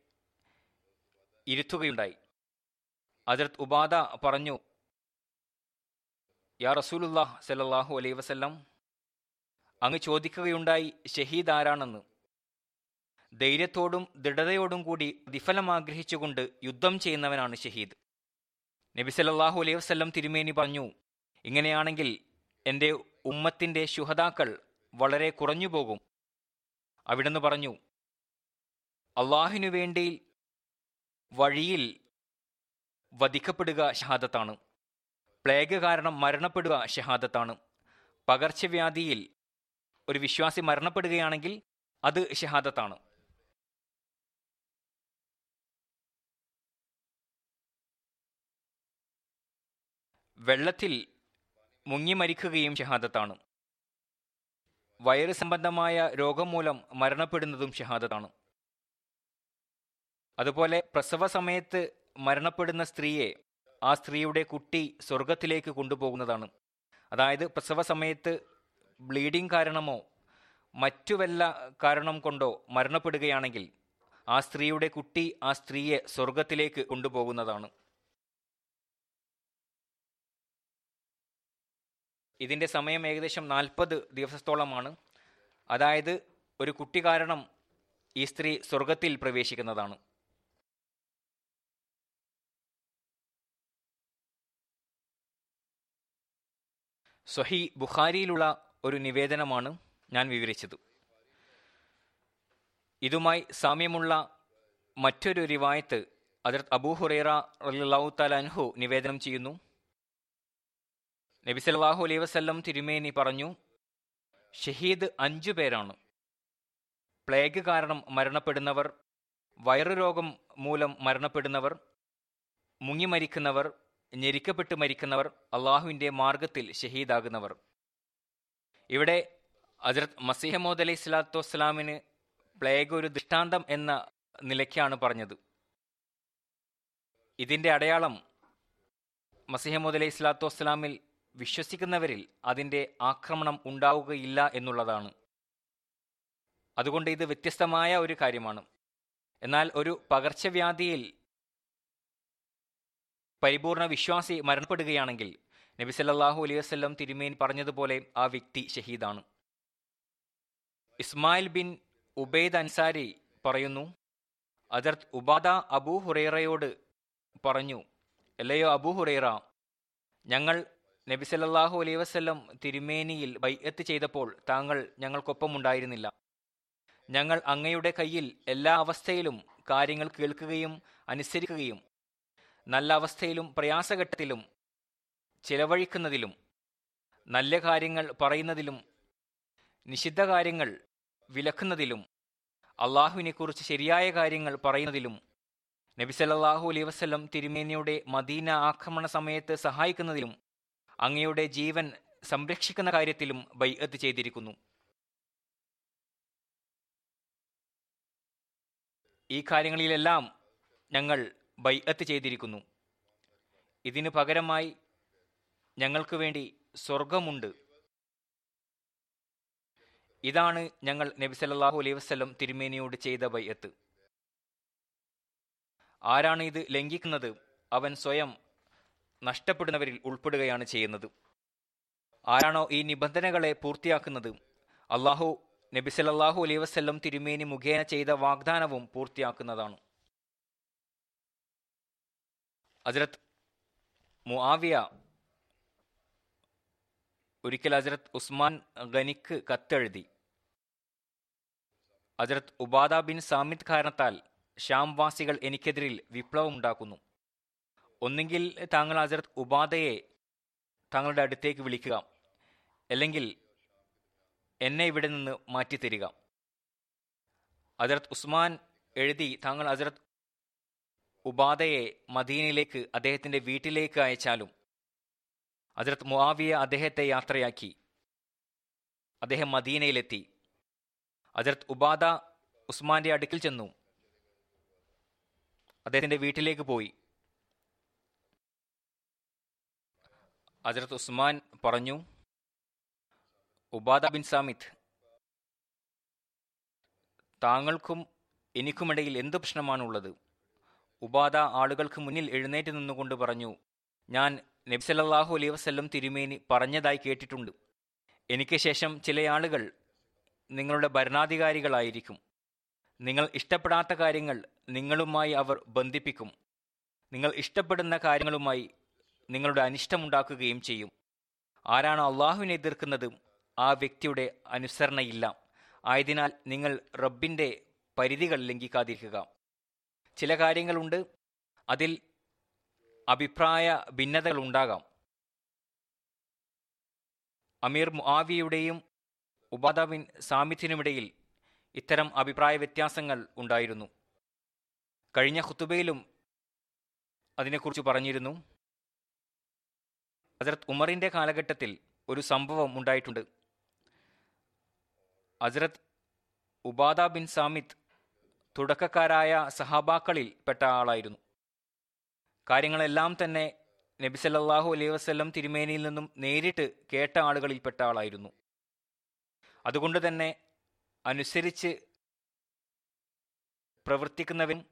S2: ഇരുത്തുകയുണ്ടായി. അസർത്ത് ഉബാദ പറഞ്ഞു യാ റസൂലുല്ലാഹ് സലല്ലാഹു അലൈ വസല്ലം അങ്ങ് ചോദിക്കുകയുണ്ടായി ഷഹീദ് ആരാണെന്ന് ധൈര്യത്തോടും ദൃഢതയോടും കൂടി പ്രതിഫലം ആഗ്രഹിച്ചുകൊണ്ട് യുദ്ധം ചെയ്യുന്നവനാണ് ഷഹീദ്. നബി സലല്ലാഹു അലൈഹി വസല്ലം തിരുമേനി പറഞ്ഞു ഇങ്ങനെയാണെങ്കിൽ എന്റെ ഉമ്മത്തിന്റെ ശുഹതാക്കൾ വളരെ കുറഞ്ഞു പോകും. അവിടുന്ന് പറഞ്ഞു അള്ളാഹിനു വേണ്ടി വഴിയിൽ വധിക്കപ്പെടുക ഷഹാദത്താണ് പ്ലേഗ് കാരണം മരണപ്പെടുക ഷഹാദത്താണ്. പകർച്ചവ്യാധിയിൽ ഒരു വിശ്വാസി മരണപ്പെടുകയാണെങ്കിൽ അത് ഷഹാദത്താണ്. വെള്ളത്തിൽ മുങ്ങി മരിക്കുകയും ഷഹാദത്താണ്. വയറ് സംബന്ധമായ രോഗം മൂലം മരണപ്പെടുന്നതും ഷഹാദത്താണ്. അതുപോലെ പ്രസവ സമയത്ത് മരണപ്പെടുന്ന സ്ത്രീയെ ആ സ്ത്രീയുടെ കുട്ടി സ്വർഗത്തിലേക്ക് കൊണ്ടുപോകുന്നതാണ്. അതായത് പ്രസവ സമയത്ത് ബ്ലീഡിംഗ് കാരണമോ മറ്റു വല്ല കാരണം കൊണ്ടോ മരണപ്പെടുകയാണെങ്കിൽ ആ സ്ത്രീയുടെ കുട്ടി ആ സ്ത്രീയെ സ്വർഗത്തിലേക്ക് കൊണ്ടുപോകുന്നതാണ്. ഇതിന്റെ സമയം ഏകദേശം നാൽപ്പത് ദിവസത്തോളമാണ്. അതായത് ഒരു കുട്ടി കാരണം ഈ സ്ത്രീ സ്വർഗത്തിൽ പ്രവേശിക്കുന്നതാണ്. സ്വഹി ബുഖാരിയിലുള്ള ഒരു നിവേദനമാണ് ഞാൻ വിവരിച്ചത്. ഇതുമായി സാമ്യമുള്ള മറ്റൊരു റിവായത്ത് അതിർത്ത് അബൂ ഹുറേറ റളിയല്ലാഹു തആല അൻഹു നിവേദനം ചെയ്യുന്നു. നബി സല്ലല്ലാഹു അലൈ വസ്ല്ലം തിരുമേനി പറഞ്ഞു ഷഹീദ് അഞ്ചു പേരാണ്. പ്ലേഗ് കാരണം മരണപ്പെടുന്നവർ വയറുരോഗം മൂലം മരണപ്പെടുന്നവർ മുങ്ങി മരിക്കുന്നവർ ഞെരിക്കപ്പെട്ട് മരിക്കുന്നവർ അള്ളാഹുവിന്റെ മാർഗത്തിൽ ഷഹീദാകുന്നവർ. ഇവിടെ അജറത് മസിഹമോദ് അലൈഹി സ്വലാത്തു വസ്സലാമിന് പ്ലേഗ് ഒരു ദൃഷ്ടാന്തം എന്ന നിലയ്ക്കാണ് പറഞ്ഞത്. ഇതിന്റെ അടയാളം മസിഹമോദ് അലൈഹി സ്വലാത്തു വസ്സലാമിൽ വിശ്വസിക്കുന്നവരിൽ അതിന്റെ ആക്രമണം ഉണ്ടാവുകയില്ല എന്നുള്ളതാണ്. അതുകൊണ്ട് ഇത് വ്യത്യസ്തമായ ഒരു കാര്യമാണ്. എന്നാൽ ഒരു പകർച്ചവ്യാധിയിൽ പരിപൂർണ വിശ്വാസി മരണപ്പെടുകയാണെങ്കിൽ നബി സല്ലല്ലാഹു അലൈഹി വസല്ലം തിരുമേൻ പറഞ്ഞതുപോലെ ആ വ്യക്തി ഷഹീദാണ്. ഇസ്മായിൽ ബിൻ ഉബൈദ് അൻസാരി പറയുന്നു അജർത് ഉബാദ അബൂ ഹുറൈറയോട് പറഞ്ഞു അല്ലയോ അബൂ ഹുറൈറ ഞങ്ങൾ നബി സല്ലല്ലാഹു അലൈഹി വസല്ലം തിരുമേനിയിൽ ബൈഅത്ത് ചെയ്തപ്പോൾ താങ്കൾ ഞങ്ങൾക്കൊപ്പം ഉണ്ടായിരുന്നില്ല. ഞങ്ങൾ അങ്ങയുടെ കയ്യിൽ എല്ലാ അവസ്ഥയിലും കാര്യങ്ങൾ കേൾക്കുകയും അനുസരിക്കുകയും നല്ല അവസ്ഥയിലും പ്രയാസഘട്ടത്തിലും ചിലവഴിക്കുന്നതിലും നല്ല കാര്യങ്ങൾ പറയുന്നതിലും നിഷിദ്ധ കാര്യങ്ങൾ വിലക്കുന്നതിലും അള്ളാഹുവിനെക്കുറിച്ച് ശരിയായ കാര്യങ്ങൾ പറയുന്നതിലും നബി അലൈ വസ്ലം തിരുമേനിയുടെ മദീന ആക്രമണ സമയത്ത് സഹായിക്കുന്നതിലും അങ്ങയുടെ ജീവൻ സംരക്ഷിക്കുന്ന കാര്യത്തിലും ബൈഅത്ത് ചെയ്തിരിക്കുന്നു. ഈ കാര്യങ്ങളിലെല്ലാം ഞങ്ങൾ ബൈഅത്ത് ചെയ്തിരിക്കുന്നു. ഇതിനു പകരമായി ഞങ്ങൾക്ക് വേണ്ടി സ്വർഗമുണ്ട് ഇതാണ് ഞങ്ങൾ നബി സല്ലല്ലാഹു അലൈഹി വസല്ലം തിരുമേനിയോട് ചെയ്ത ബൈഅത്ത്. ആരാണ് ഇത് ലംഘിക്കുന്നത്? അവൻ സ്വയം നഷ്ടപ്പെടുന്നവരിൽ ഉൾപ്പെടുകയാണ് ചെയ്യുന്നത്. ആരാണോ ഈ നിബന്ധനകളെ പൂർത്തിയാക്കുന്നത്? അള്ളാഹു നബി സല്ലല്ലാഹു അലൈഹി വസല്ലം തിരുമേനി മുഖേന ചെയ്ത വാഗ്ദാനവും പൂർത്തിയാക്കുന്നതാണ്. ഹസ്രത്ത് മുആവിയ ഒരിക്കൽ ഹസ്രത്ത് ഉസ്മാൻ ഗനിക്ക് കത്തെഴുതി. ഹസ്രത്ത് ഉബാദ ബിൻ സാമിദ് കാരണത്താൽ ഷാംവാസികൾ എനിക്കെതിരിൽ വിപ്ലവം ഉണ്ടാക്കുന്നു. ഒന്നുകിൽ താങ്കൾ ഹസ്രത്ത് ഉബാദയെ താങ്കളുടെ അടുത്തേക്ക് വിളിക്കുക അല്ലെങ്കിൽ എന്നെ ഇവിടെ നിന്ന് മാറ്റിത്തരിക. ഹസ്രത്ത് ഉസ്മാൻ എഴുതി താങ്കൾ ഹസ്രത്ത് ഉബാദയെ മദീനയിലേക്ക് അദ്ദേഹത്തിന്റെ വീട്ടിലേക്ക് അയച്ചാലും. അതിർത്ത് മുആവിയ അദ്ദേഹത്തെ യാത്രയാക്കി. അദ്ദേഹം മദീനയിലെത്തി. അതിർത്ത് ഉബാദ ഉസ്മാന്റെ അടുക്കിൽ ചെന്നു. അദ്ദേഹത്തിന്റെ വീട്ടിലേക്ക് പോയി. ഹസ്രത്ത് ഉസ്മാൻ പറഞ്ഞു ഉബാദ ബിൻ സാമിദ് താങ്കൾക്കും എനിക്കുമിടയിൽ എന്ത് പ്രശ്നമാണുള്ളത്? ഉബാദ ആളുകൾക്ക് മുന്നിൽ എഴുന്നേറ്റ് നിന്നുകൊണ്ട് പറഞ്ഞു ഞാൻ നബ്സലല്ലാഹു അലൈ വസ്ല്ലം തിരുമേനി പറഞ്ഞതായി കേട്ടിട്ടുണ്ട്. എനിക്ക് ശേഷം ചില ആളുകൾ നിങ്ങളുടെ ഭരണാധികാരികളായിരിക്കും. നിങ്ങൾ ഇഷ്ടപ്പെടാത്ത കാര്യങ്ങൾ നിങ്ങളുമായി അവർ ബന്ധിപ്പിക്കും. നിങ്ങൾ ഇഷ്ടപ്പെടുന്ന കാര്യങ്ങളുമായി നിങ്ങളുടെ അനിഷ്ടമുണ്ടാക്കുകയും ചെയ്യും. ആരാണ് അള്ളാഹുവിനെ എതിർക്കുന്നത് ആ വ്യക്തിയുടെ അനുസരണയില്ല. ആയതിനാൽ നിങ്ങൾ റബ്ബിന്റെ പരിധികൾ ലംഘിക്കാതിരിക്കുക. ചില കാര്യങ്ങളുണ്ട്. അതിൽ അഭിപ്രായ ഭിന്നതകൾ ഉണ്ടാകാം അമീർ മുആവിയുടെയും ഉബാദ ബിൻ സാമിത്തിനുമിടയിൽ ഇത്തരം അഭിപ്രായ വ്യത്യാസങ്ങൾ ഉണ്ടായിരുന്നു. കഴിഞ്ഞ ഖുത്തുബയിലും അതിനെക്കുറിച്ച് പറഞ്ഞിരുന്നു. ഹസരത് ഉമറിന്റെ കാലഘട്ടത്തിൽ ഒരു സംഭവം ഉണ്ടായിട്ടുണ്ട്. ഹസരത് ഉബാദ ബിൻ സാമിത്ത് തുടക്കക്കാരായ സഹാബാക്കളിൽ പെട്ട ആളായിരുന്നു. കാര്യങ്ങളെല്ലാം തന്നെ നബിസല്ലാഹു അലൈഹി വസല്ലം തിരുമേനിയിൽ നിന്നും നേരിട്ട് കേട്ട ആളുകളിൽപ്പെട്ട ആളായിരുന്നു. അതുകൊണ്ട് തന്നെ അനുസരിച്ച് പ്രവർത്തിക്കുന്നവരും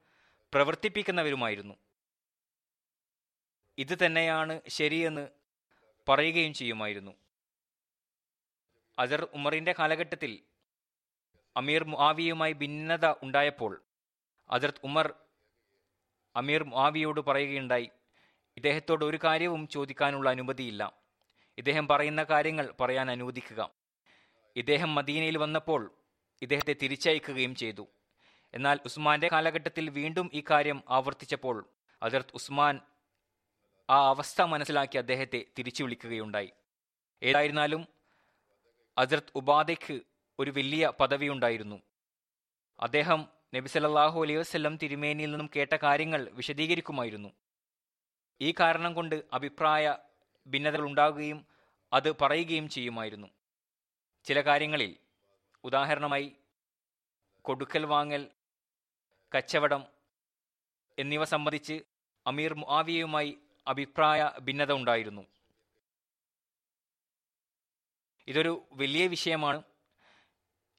S2: പ്രവർത്തിപ്പിക്കുന്നവരുമായിരുന്നു. ഇത് തന്നെയാണ് ശരിയെന്ന് പറയുകയും ചെയ്യുമായിരുന്നു. അസർ ഉമറിന്റെ കാലഘട്ടത്തിൽ അമീർ മുആവിയുമായി ഭിന്നത ഉണ്ടായപ്പോൾ അതിർത്ത് ഉമർ അമീർ മുആവിയോട് പറയുകയുണ്ടായി ഇദ്ദേഹത്തോട് ഒരു കാര്യവും ചോദിക്കാനുള്ള അനുമതിയില്ല. ഇദ്ദേഹം പറയുന്ന കാര്യങ്ങൾ പറയാൻ അനുവദിക്കുക. ഇദ്ദേഹം മദീനയിൽ വന്നപ്പോൾ ഇദ്ദേഹത്തെ തിരിച്ചയക്കുകയും ചെയ്തു. എന്നാൽ ഉസ്മാന്റെ കാലഘട്ടത്തിൽ വീണ്ടും ഈ കാര്യം ആവർത്തിച്ചപ്പോൾ അതിർത്ത് ഉസ്മാൻ ആ അവസ്ഥ മനസ്സിലാക്കി അദ്ദേഹത്തെ തിരിച്ചു വിളിക്കുകയുണ്ടായി. ഏതായിരുന്നാലും അതിർത്ത് ഉബാദയ്ക്ക് ഒരു വലിയ പദവി ഉണ്ടായിരുന്നു അദ്ദേഹം നബി സല്ലല്ലാഹു അലൈഹി വസല്ലം തിരുമേനിയിൽ നിന്നും കേട്ട കാര്യങ്ങൾ വിശദീകരിക്കുമായിരുന്നു. ഈ കാരണം കൊണ്ട് അഭിപ്രായ ഭിന്നതകൾ ഉണ്ടാകുകയും അത് പറയുകയും ചെയ്യുമായിരുന്നു. ചില കാര്യങ്ങളിൽ ഉദാഹരണമായി കൊടുക്കൽ വാങ്ങൽ കച്ചവടം എന്നിവ സംബന്ധിച്ച് അമീർ മുആവിയയുമായി അഭിപ്രായ ഭിന്നത ഉണ്ടായിരുന്നു. ഇതൊരു വലിയ വിഷയമാണ്.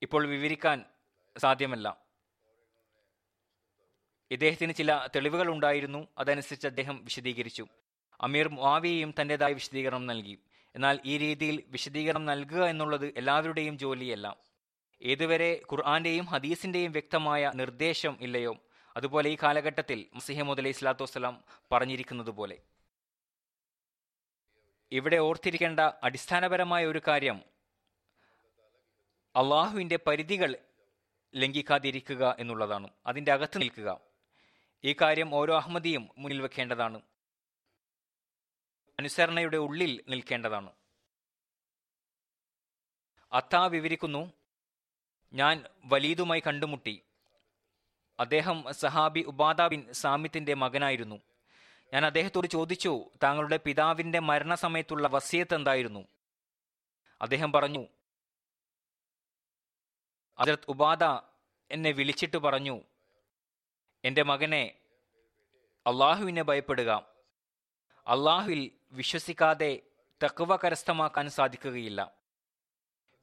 S2: ഇപ്പോൾ വിവരിക്കാൻ സാധ്യമല്ല. ഇദ്ദേഹത്തിന് ചില തെളിവുകൾ ഉണ്ടായിരുന്നു. അതനുസരിച്ച് അദ്ദേഹം വിശദീകരിച്ചു. അമീർ മുആവിയയും തന്റെതായ വിശദീകരണം നൽകി. എന്നാൽ ഈ രീതിയിൽ വിശദീകരണം നൽകുക എന്നുള്ളത് എല്ലാവരുടെയും ജോലിയല്ല. ഏതുവരെ ഖുർആാന്റെയും ഹദീസിന്റെയും വ്യക്തമായ നിർദ്ദേശം ഇല്ലയോ? അതുപോലെ ഈ കാലഘട്ടത്തിൽ മസിഹമദ് അലൈഹി സ്വലാത്തു വസ്സലാം പറഞ്ഞിരിക്കുന്നത് പോലെ ഇവിടെ ഓർത്തിരിക്കേണ്ട അടിസ്ഥാനപരമായ ഒരു കാര്യം അള്ളാഹുവിന്റെ പരിധികൾ ലംഘിക്കാതിരിക്കുക എന്നുള്ളതാണ്. അതിന്റെ അകത്ത് നിൽക്കുക. ഈ കാര്യം ഓരോ അഹമ്മദിയും മുന്നിൽ വെക്കേണ്ടതാണ്. അനുസരണയുടെ ഉള്ളിൽ നിൽക്കേണ്ടതാണ്. അത്താ വിവരിക്കുന്നു ഞാൻ വലീദുമായി കണ്ടുമുട്ടി. അദ്ദേഹം സഹാബി ഉബാദ ബിൻ സാമിത്തിന്റെ മകനായിരുന്നു. ഞാൻ അദ്ദേഹത്തോട് ചോദിച്ചു താങ്കളുടെ പിതാവിന്റെ മരണസമയത്തുള്ള വസിയത്ത് എന്തായിരുന്നു? അദ്ദേഹം പറഞ്ഞു ഹജറത്ത് ഉബാദ എന്നെ വിളിച്ചിട്ട് പറഞ്ഞു എന്റെ മകനെ അള്ളാഹുവിനെ ഭയപ്പെടുക. അള്ളാഹുവിൽ വിശ്വസിക്കാതെ തക്കുവ കരസ്ഥമാക്കാൻ സാധിക്കുകയില്ല.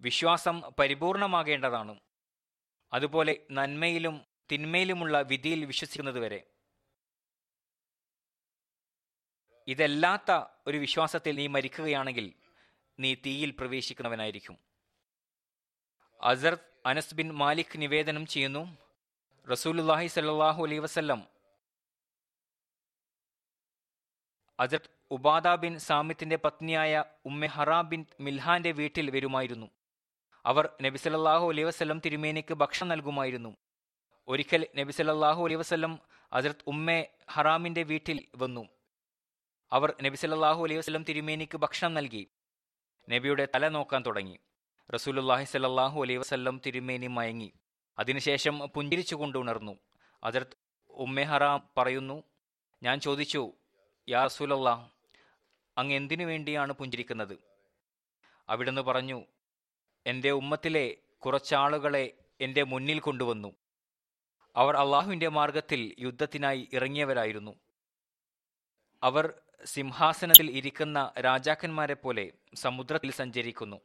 S2: വിശ്വാസം പരിപൂർണമാകേണ്ടതാണ്. അതുപോലെ നന്മയിലും തിന്മയിലുമുള്ള വിധിയിൽ വിശ്വസിക്കുന്നതുവരെ ഇതല്ലാത്ത ഒരു വിശ്വാസത്തിൽ നീ മരിക്കുകയാണെങ്കിൽ നീ തീയിൽ പ്രവേശിക്കുന്നവനായിരിക്കും. അസർ അനസ് ബിൻ മാലിക് നിവേദനം ചെയ്യുന്നു. റസൂലുല്ലാഹി സല്ലാഹു അലൈ വസല്ലം. അജത് ഉബാദ ബിൻ സാമിത്തിന്റെ പത്നിയായ ഉമ്മെ ഹറാ ബിൻ മിൽഹാന്റെ വീട്ടിൽ വരുമായിരുന്നു. അവർ നബി സല്ലല്ലാഹു അലൈഹി വസല്ലം തിരുമേനിക്ക് ഭക്ഷണം നൽകുമായിരുന്നു. ഒരിക്കൽ നബി സല്ലല്ലാഹു അലൈഹി വസല്ലം ഹസ്രത്ത് ഉമ്മെ ഹറാമിന്റെ വീട്ടിൽ വന്നു. അവർ നബി സല്ലല്ലാഹു അലൈഹി വസല്ലം തിരുമേനിക്ക് ഭക്ഷണം നൽകി. നബിയുടെ തല നോക്കാൻ തുടങ്ങി. റസൂലുള്ളാഹി സല്ലാഹു അലൈ വസല്ലം തിരുമേനി മയങ്ങി. അതിനുശേഷം പുഞ്ചിരിച്ചുകൊണ്ട് ഉണർന്നു. അതിർത്ത് ഉമ്മെഹറാം പറയുന്നു ഞാൻ ചോദിച്ചു യാ റസൂലല്ലാ അങ്ങ് എന്തിനു വേണ്ടിയാണ് പുഞ്ചിരിക്കുന്നത്? അവിടുന്ന് പറഞ്ഞു എന്റെ ഉമ്മത്തിലെ കുറച്ചാളുകളെ എന്റെ മുന്നിൽ കൊണ്ടുവന്നു. അവർ അള്ളാഹുവിന്റെ മാർഗത്തിൽ യുദ്ധത്തിനായി ഇറങ്ങിയവരായിരുന്നു. അവർ സിംഹാസനത്തിൽ ഇരിക്കുന്ന രാജാക്കന്മാരെ പോലെ സമുദ്രത്തിൽ സഞ്ചരിക്കുന്നു.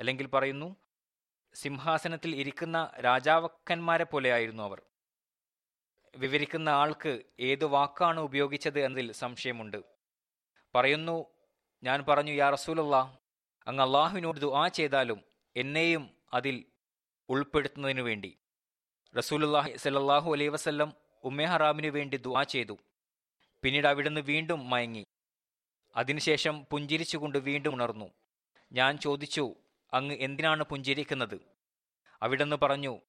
S2: അല്ലെങ്കിൽ പറയുന്നു സിംഹാസനത്തിൽ ഇരിക്കുന്ന രാജാവക്കന്മാരെ പോലെയായിരുന്നു അവർ. വിവരിക്കുന്ന ആൾക്ക് ഏതു വാക്കാണ് ഉപയോഗിച്ചത് എന്നതിൽ സംശയമുണ്ട്. പറയുന്നു ഞാൻ പറഞ്ഞു യാ റസൂലുള്ള അങ്ങ് അള്ളാഹുവിനോട് ദുആ ചെയ്താലും എന്നെയും അതിൽ ഉൾപ്പെടുത്തുന്നതിനു വേണ്ടി. റസൂലുല്ലാഹി സല്ലല്ലാഹു അലൈഹി വസല്ലം ഉമ്മെ ഹറാമിനു വേണ്ടി ദുആ ചെയ്തു. പിന്നീട് അവിടുന്ന് വീണ്ടും മയങ്ങി. അതിനുശേഷം പുഞ്ചിരിച്ചുകൊണ്ട് വീണ്ടും ഉണർന്നു. ഞാൻ ചോദിച്ചു അങ്ങ് എന്തിനാണ് പുഞ്ചിരിക്കുന്നത്? അവിടെന്ന് പറഞ്ഞു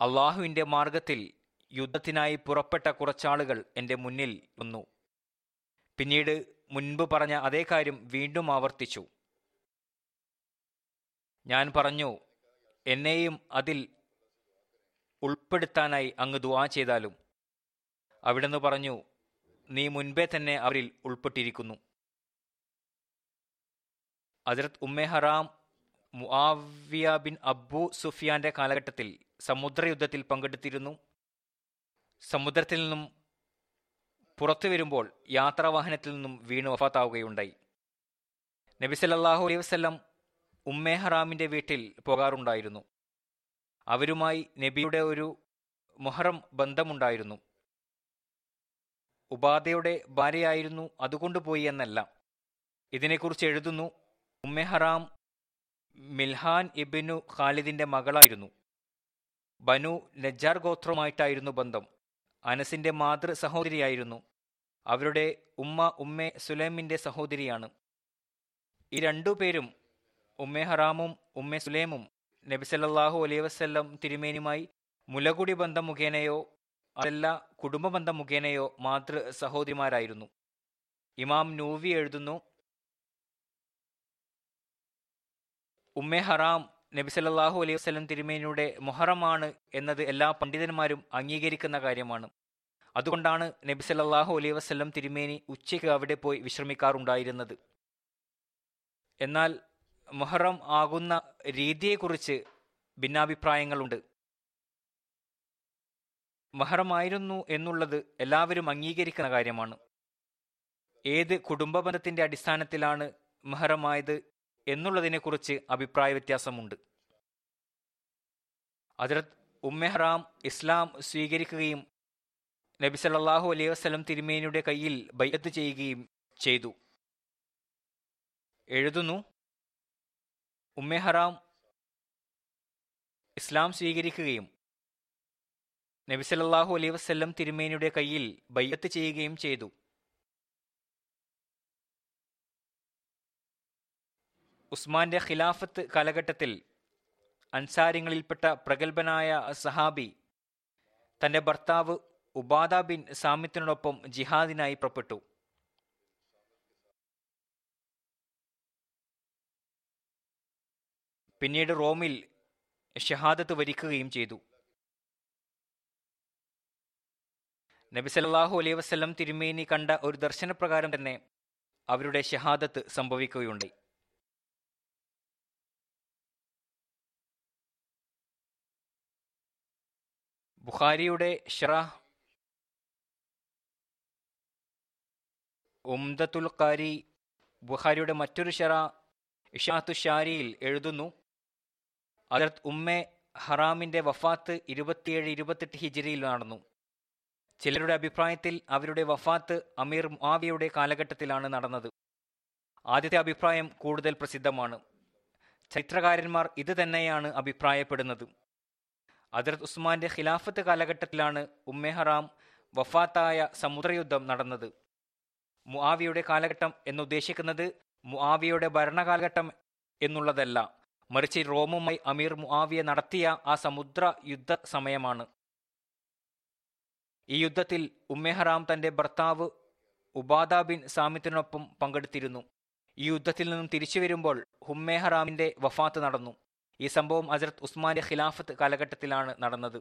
S2: അള്ളാഹുവിന്റെ മാർഗത്തിൽ യുദ്ധത്തിനായി പുറപ്പെട്ട കുറച്ചാളുകൾ എന്റെ മുന്നിൽ വന്നു. പിന്നീട് മുൻപ് പറഞ്ഞ അതേ കാര്യം വീണ്ടും ആവർത്തിച്ചു. ഞാൻ പറഞ്ഞു എന്നെയും അതിൽ ഉൾപ്പെടുത്താനായി അങ്ങ് ദുവാ ചെയ്താലും. അവിടുന്ന് പറഞ്ഞു നീ മുൻപേ തന്നെ അവരിൽ ഉൾപ്പെട്ടിരിക്കുന്നു. അതിർത്ത് Umm Haram Muawiya bin Abu സുഫിയാന്റെ കാലഘട്ടത്തിൽ സമുദ്രയുദ്ധത്തിൽ പങ്കെടുത്തിരുന്നു. സമുദ്രത്തിൽ നിന്നും പുറത്തു വരുമ്പോൾ യാത്രാവാഹനത്തിൽ നിന്നും വീണ് വഫാത്താവുകയുണ്ടായി. നബി സല്ലല്ലാഹു അലൈഹി വസല്ലം ഉമ്മേ ഹറാമിന്റെ വീട്ടിൽ പോകാറുണ്ടായിരുന്നു. അവരുമായി നബിയുടെ ഒരു മൊഹറം ബന്ധമുണ്ടായിരുന്നു. ഉപാധയുടെ ഭാര്യയായിരുന്നു അതുകൊണ്ട് പോയി എന്നല്ല. ഇതിനെക്കുറിച്ച് എഴുതുന്നു ഉമ്മെ ഹറാം മിൽഹാൻ ഇബിനു ഖാലിദിന്റെ മകളായിരുന്നു. ബനു നജ്ജാർ ഗോത്രവുമായിട്ടായിരുന്നു ബന്ധം. അനസിന്റെ മാതൃ സഹോദരിയായിരുന്നു. അവരുടെ ഉമ്മ ഉമ്മെ സുലൈമിന്റെ സഹോദരിയാണ്. ഈ രണ്ടു പേരും ഉമ്മെ ഹറാമും ഉമ്മെ സുലൈമും നബിസല്ലാഹു അലൈ വസ്ല്ലം തിരുമേനുമായി മുലകുടി ബന്ധം മുഖേനയോ അതല്ല കുടുംബ ബന്ധം മുഖേനയോ മാതൃ സഹോദരിമാരായിരുന്നു. ഇമാം നൂവി എഴുതുന്നു ഉമ്മെ ഹറാം നബി സല്ലല്ലാഹു അലൈഹി വസ്ലം തിരുമേനിയുടെ മൊഹറമാണ് എന്നത് എല്ലാ പണ്ഡിതന്മാരും അംഗീകരിക്കുന്ന കാര്യമാണ്. അതുകൊണ്ടാണ് നബി സല്ലാഹു അലൈഹി വസല്ലം തിരുമേനി ഉച്ചയ്ക്ക് അവിടെ പോയി വിശ്രമിക്കാറുണ്ടായിരുന്നത്. എന്നാൽ മൊഹറം ആകുന്ന രീതിയെക്കുറിച്ച് ഭിന്നാഭിപ്രായങ്ങളുണ്ട്. മഹറമായിരുന്നു എന്നുള്ളത് എല്ലാവരും അംഗീകരിക്കുന്ന കാര്യമാണ്. ഏത് കുടുംബ ബന്ധത്തിന്റെ അടിസ്ഥാനത്തിലാണ് മഹറമായത് എന്നുള്ളതിനെക്കുറിച്ച് അഭിപ്രായ വ്യത്യാസമുണ്ട് ഹജറത് ഉമ്മെഹ്റാം ഇസ്ലാം സ്വീകരിക്കുകയും നബി സല്ലല്ലാഹു അലൈഹി വസ്ലം തിരുമേനിയുടെ കയ്യിൽ ബൈത്ത് ചെയ്യുകയും ചെയ്തു. എഴുതുന്നു ഉമ്മെഹറാം ഇസ്ലാം സ്വീകരിക്കുകയും നബി സല്ലല്ലാഹു അലൈഹി വസല്ലം തിരുമേനിയുടെ കയ്യിൽ ബയ്യത്ത് ചെയ്യുകയും ചെയ്തു. ഉസ്മാന്റെ ഖിലാഫത്ത് കാലഘട്ടത്തിൽ അൻസാരിങ്ങളിൽപ്പെട്ട പ്രഗത്ഭനായ സഹാബി തന്റെ ഭർത്താവ് ഉബാദ ബിൻ സാമിത്തിനോടൊപ്പം ജിഹാദിനായി പുറപ്പെട്ടു. പിന്നീട് റോമിൽ ഷഹാദത്ത് വരിക്കുകയും ചെയ്തു. നബി സല്ലല്ലാഹു അലൈഹി വസ്ലം തിരുമേനി കണ്ട ഒരു ദർശനപ്രകാരം തന്നെ അവരുടെ ഷഹാദത്ത് സംഭവിക്കുകയുണ്ടായി. ബുഖാരിയുടെ ഷറാഹ് ഉംദത്തുൽ ഖാരി ബുഖാരിയുടെ മറ്റൊരു ഷറ ഇഷാത്തു ഷാരിയിൽ എഴുതുന്നു. അതിർത്ത് ഉമ്മെ ഹറാമിന്റെ വഫാത്ത് ഇരുപത്തിയേഴ് ഇരുപത്തെട്ട് ഹിജിരിയിൽ നടന്നു. ചിലരുടെ അഭിപ്രായത്തിൽ അവരുടെ വഫാത്ത് അമീർ മാവിയുടെ കാലഘട്ടത്തിലാണ് നടന്നത്. ആദ്യത്തെ അഭിപ്രായം കൂടുതൽ പ്രസിദ്ധമാണ്. ചരിത്രകാരന്മാർ ഇത് തന്നെയാണ് അഭിപ്രായപ്പെടുന്നത്. അതിർത്ത് ഉസ്മാന്റെ ഖിലാഫത്ത് കാലഘട്ടത്തിലാണ് ഉമ്മെ ഹറാം വഫാത്തായ സമുദ്രയുദ്ധം നടന്നത്. മുആവിയുടെ കാലഘട്ടം എന്നുദ്ദേശിക്കുന്നത് മുആവിയുടെ ഭരണകാലഘട്ടം എന്നുള്ളതല്ല. മറിച്ച് റോമുമായി അമീർ മുആവിയ നടത്തിയ ആ സമുദ്ര യുദ്ധ സമയമാണ്. ഈ യുദ്ധത്തിൽ ഉമ്മെഹറാം തന്റെ ഭർത്താവ് ഉബാദ ബിൻ സാമിത്തിനൊപ്പം പങ്കെടുത്തിരുന്നു. ഈ യുദ്ധത്തിൽ നിന്നും തിരിച്ചു വരുമ്പോൾ ഹുമ്മേഹറാമിന്റെ വഫാത്ത് നടന്നു. ഈ സംഭവം ഹസരത് ഉസ്മാന്റെ ഖിലാഫത്ത് കാലഘട്ടത്തിലാണ് നടന്നത്.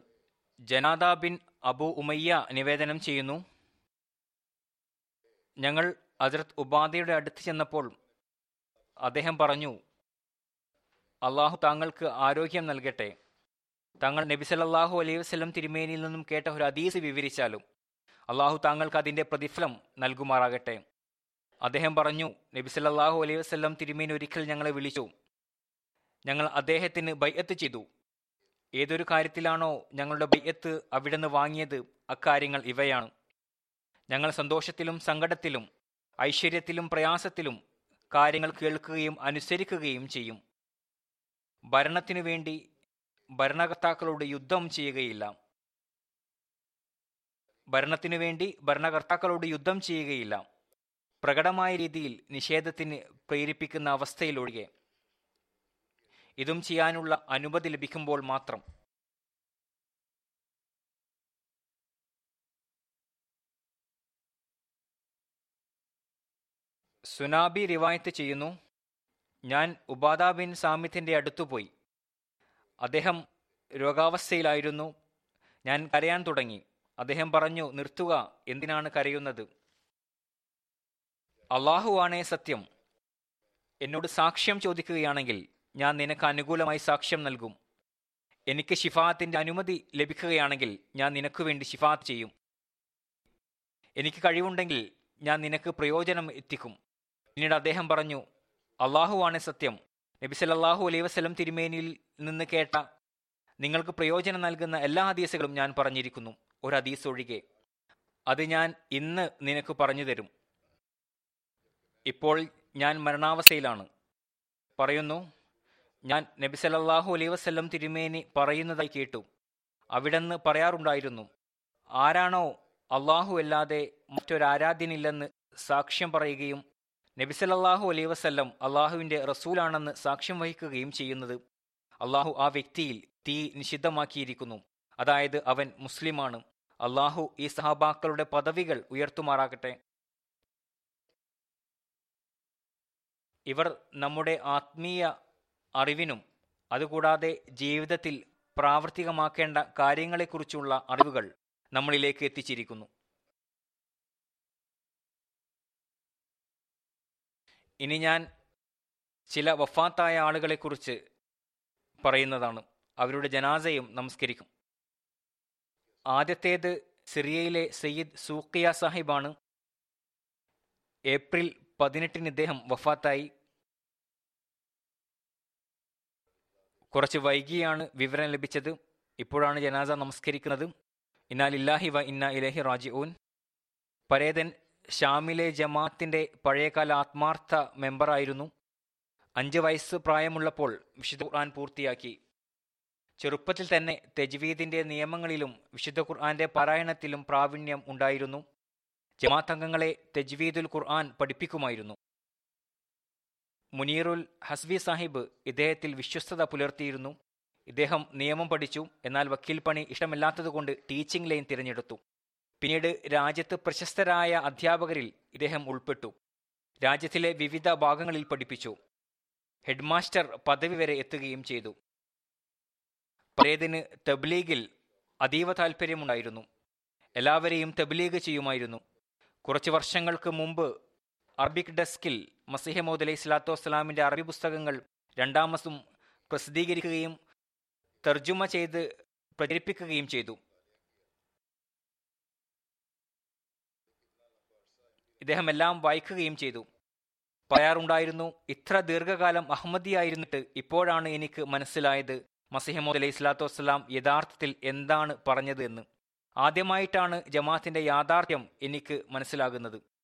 S2: ജനാദ ബിൻ അബു ഉമയ്യ നിവേദനം ചെയ്യുന്നു. ഞങ്ങൾ ഹസരത് ഉബാദയുടെ അടുത്ത് ചെന്നപ്പോൾ അദ്ദേഹം പറഞ്ഞു അള്ളാഹു താങ്കൾക്ക് ആരോഗ്യം നൽകട്ടെ. താങ്കൾ നബി സല്ലല്ലാഹു അലൈഹി വസല്ലം തിരുമേനിയിൽ നിന്നും കേട്ട ഒരു അതീസ് വിവരിച്ചാലും അള്ളാഹു താങ്കൾക്ക് അതിന്റെ പ്രതിഫലം നൽകുമാറാകട്ടെ. അദ്ദേഹം പറഞ്ഞു നബി സല്ലല്ലാഹു അലൈഹി വസല്ലം തിരുമേനി ഒരിക്കൽ ഞങ്ങളെ വിളിച്ചു. ഞങ്ങൾ അദ്ദേഹത്തിന് ബയ്യത്ത് ചെയ്തു. ഏതൊരു കാര്യത്തിലാണോ ഞങ്ങളുടെ ബൈഅത്ത് അവിടുന്ന് വാങ്ങിയത് അക്കാര്യങ്ങൾ ഇവയാണ്. ഞങ്ങൾ സന്തോഷത്തിലും സങ്കടത്തിലും ഐശ്വര്യത്തിലും പ്രയാസത്തിലും കാര്യങ്ങൾ കേൾക്കുകയും അനുസരിക്കുകയും ചെയ്യും. ഭരണത്തിനു വേണ്ടി ഭരണകർത്താക്കളോട് യുദ്ധം ചെയ്യുകയില്ല. ഭരണത്തിനു വേണ്ടി ഭരണകർത്താക്കളോട് യുദ്ധം ചെയ്യുകയില്ല. പ്രകടമായ രീതിയിൽ നിഷേധത്തിന് പ്രേരിപ്പിക്കുന്ന അവസ്ഥയിലൊഴികെ ഇതും ചെയ്യാനുള്ള അനുമതി ലഭിക്കുമ്പോൾ മാത്രം. സുനാബി റിവായത്ത് ചെയ്യുന്നു ഞാൻ ഉബാദ ബിൻ സാമിത്തിന്റെ അടുത്തുപോയി അദ്ദേഹം രോഗാവസ്ഥയിലായിരുന്നു. ഞാൻ കരയാൻ തുടങ്ങി. അദ്ദേഹം പറഞ്ഞു നിർത്തുക എന്തിനാണ് കരയുന്നത്? അള്ളാഹുവാണേ സത്യം. എന്നോട് സാക്ഷ്യം ചോദിക്കുകയാണെങ്കിൽ ഞാൻ നിനക്ക് അനുകൂലമായി സാക്ഷ്യം നൽകും. എനിക്ക് ഷിഫാത്തിന്റെ അനുമതി ലഭിക്കുകയാണെങ്കിൽ ഞാൻ നിനക്ക് വേണ്ടി ഷിഫാത്ത് ചെയ്യും. എനിക്ക് കഴിവുണ്ടെങ്കിൽ ഞാൻ നിനക്ക് പ്രയോജനം എത്തിക്കും. പിന്നീട് അദ്ദേഹം പറഞ്ഞു അള്ളാഹുവാണ് സത്യം. നബി സല്ലല്ലാഹു അലൈഹി വസല്ലം തിരുമേനിയിൽ നിന്ന് കേട്ട നിങ്ങൾക്ക് പ്രയോജനം നൽകുന്ന എല്ലാ ഹദീസുകളും ഞാൻ പറഞ്ഞിരിക്കുന്നു. ഒരു ഹദീസ് ഒഴികെ. അത് ഞാൻ ഇന്ന് നിനക്ക് പറഞ്ഞു തരും. ഇപ്പോൾ ഞാൻ മരണാവസ്ഥയിലാണ്. പറയുന്നു ഞാൻ നബി സല്ലല്ലാഹു അലൈ വസ്ല്ലം തിരുമേനി പറയുന്നതായി കേട്ടു. അവിടെന്ന് പറയാറുണ്ടായിരുന്നു ആരാണോ അള്ളാഹു അല്ലാതെ മറ്റൊരാരാധ്യനില്ലെന്ന് സാക്ഷ്യം പറയുകയും നബി സല്ലല്ലാഹു അലൈ വസ്ല്ലം അള്ളാഹുവിന്റെ റസൂലാണെന്ന് സാക്ഷ്യം വഹിക്കുകയും ചെയ്യുന്നത് അള്ളാഹു ആ വ്യക്തിയിൽ തീ നിഷിദ്ധമാക്കിയിരിക്കുന്നു. അതായത് അവൻ മുസ്ലിമാണ്. അള്ളാഹു ഈ സഹാബാക്കളുടെ പദവികൾ ഉയർത്തുമാറാകട്ടെ. ഇവർ നമ്മുടെ ആത്മീയ അറിവിനും അതുകൂടാതെ ജീവിതത്തിൽ പ്രാവർത്തികമാക്കേണ്ട കാര്യങ്ങളെക്കുറിച്ചുള്ള അറിവുകൾ നമ്മളിലേക്ക് എത്തിച്ചിരിക്കുന്നു. ഇനി ഞാൻ ചില വഫാത്തായ ആളുകളെക്കുറിച്ച് പറയുന്നതാണ്. അവരുടെ ജനാസയും നമസ്കരിക്കും. ആദ്യത്തേത് സിറിയയിലെ സയ്യിദ് സൂക്കിയ സാഹിബാണ്. ഏപ്രിൽ പതിനെട്ടിന് ഇദ്ദേഹം വഫാത്തായി. കുറച്ച് വൈകിയാണ് വിവരം ലഭിച്ചത്. ഇപ്പോഴാണ് ജനാസ നമസ്കരിക്കുന്നത്. ഇന്നാലില്ലാഹി വ ഇന്ന ഇലഹി റാജി റാജിഊൻ. പരേതൻ ഷാമിലെ ജമാഅത്തിന്റെ പഴയകാല ആത്മാർത്ഥ മെമ്പറായിരുന്നു. അഞ്ച് വയസ്സ് പ്രായമുള്ളപ്പോൾ വിശുദ്ധ ഖുർആൻ പൂർത്തിയാക്കി. ചെറുപ്പത്തിൽ തന്നെ തെജ്വീദിന്റെ നിയമങ്ങളിലും വിശുദ്ധ ഖുർആന്റെ പാരായണത്തിലും പ്രാവീണ്യം ഉണ്ടായിരുന്നു. ജമാത്തംഗങ്ങളെ തെജ്വീദുൽ ഖുർആൻ പഠിപ്പിക്കുമായിരുന്നു. മുനീറുൽ ഹസ്ബി സാഹിബ് ഇദ്ദേഹത്തിൽ വിശ്വസ്തത പുലർത്തിയിരുന്നു. ഇദ്ദേഹം നിയമം പഠിച്ചു. എന്നാൽ വക്കീൽ പണി ഇഷ്ടമില്ലാത്തതുകൊണ്ട് ടീച്ചിംഗ് ലൈൻ തിരഞ്ഞെടുത്തു. പിന്നീട് രാജ്യത്ത് പ്രശസ്തരായ അധ്യാപകരിൽ ഇദ്ദേഹം ഉൾപ്പെട്ടു. രാജ്യത്തിലെ വിവിധ ഭാഗങ്ങളിൽ പഠിപ്പിച്ചു. ഹെഡ്മാസ്റ്റർ പദവി വരെ എത്തുകയും ചെയ്തു. പ്രേതിന് തബ്ലീഗിൽ അതീവ താല്പര്യമുണ്ടായിരുന്നു എല്ലാവരെയും തബ്ലീഗ് ചെയ്യുമായിരുന്നു. കുറച്ച് വർഷങ്ങൾക്ക് മുമ്പ് അറബിക് ഡെസ്കിൽ മസിഹമോദ് അലൈഹി സ്വലാത്തു വസ്സലാമിന്റെ അറബി പുസ്തകങ്ങൾ രണ്ടാമസും പ്രസിദ്ധീകരിക്കുകയും തർജുമ ചെയ്ത് പ്രചരിപ്പിക്കുകയും ചെയ്തു. ഇദ്ദേഹം എല്ലാം വായിക്കുകയും ചെയ്തു. പറയാറുണ്ടായിരുന്നു ഇത്ര ദീർഘകാലം അഹമ്മദിയായിരുന്നിട്ട് ഇപ്പോഴാണ് എനിക്ക് മനസ്സിലായത് മസിഹമോദ് അലൈഹി സ്വലാത്തു വസ്സലാം യഥാർത്ഥത്തിൽ എന്താണ് പറഞ്ഞത് എന്ന്. ആദ്യമായിട്ടാണ് ജമാഅത്തിന്റെ യാഥാർത്ഥ്യം എനിക്ക് മനസ്സിലാകുന്നത്.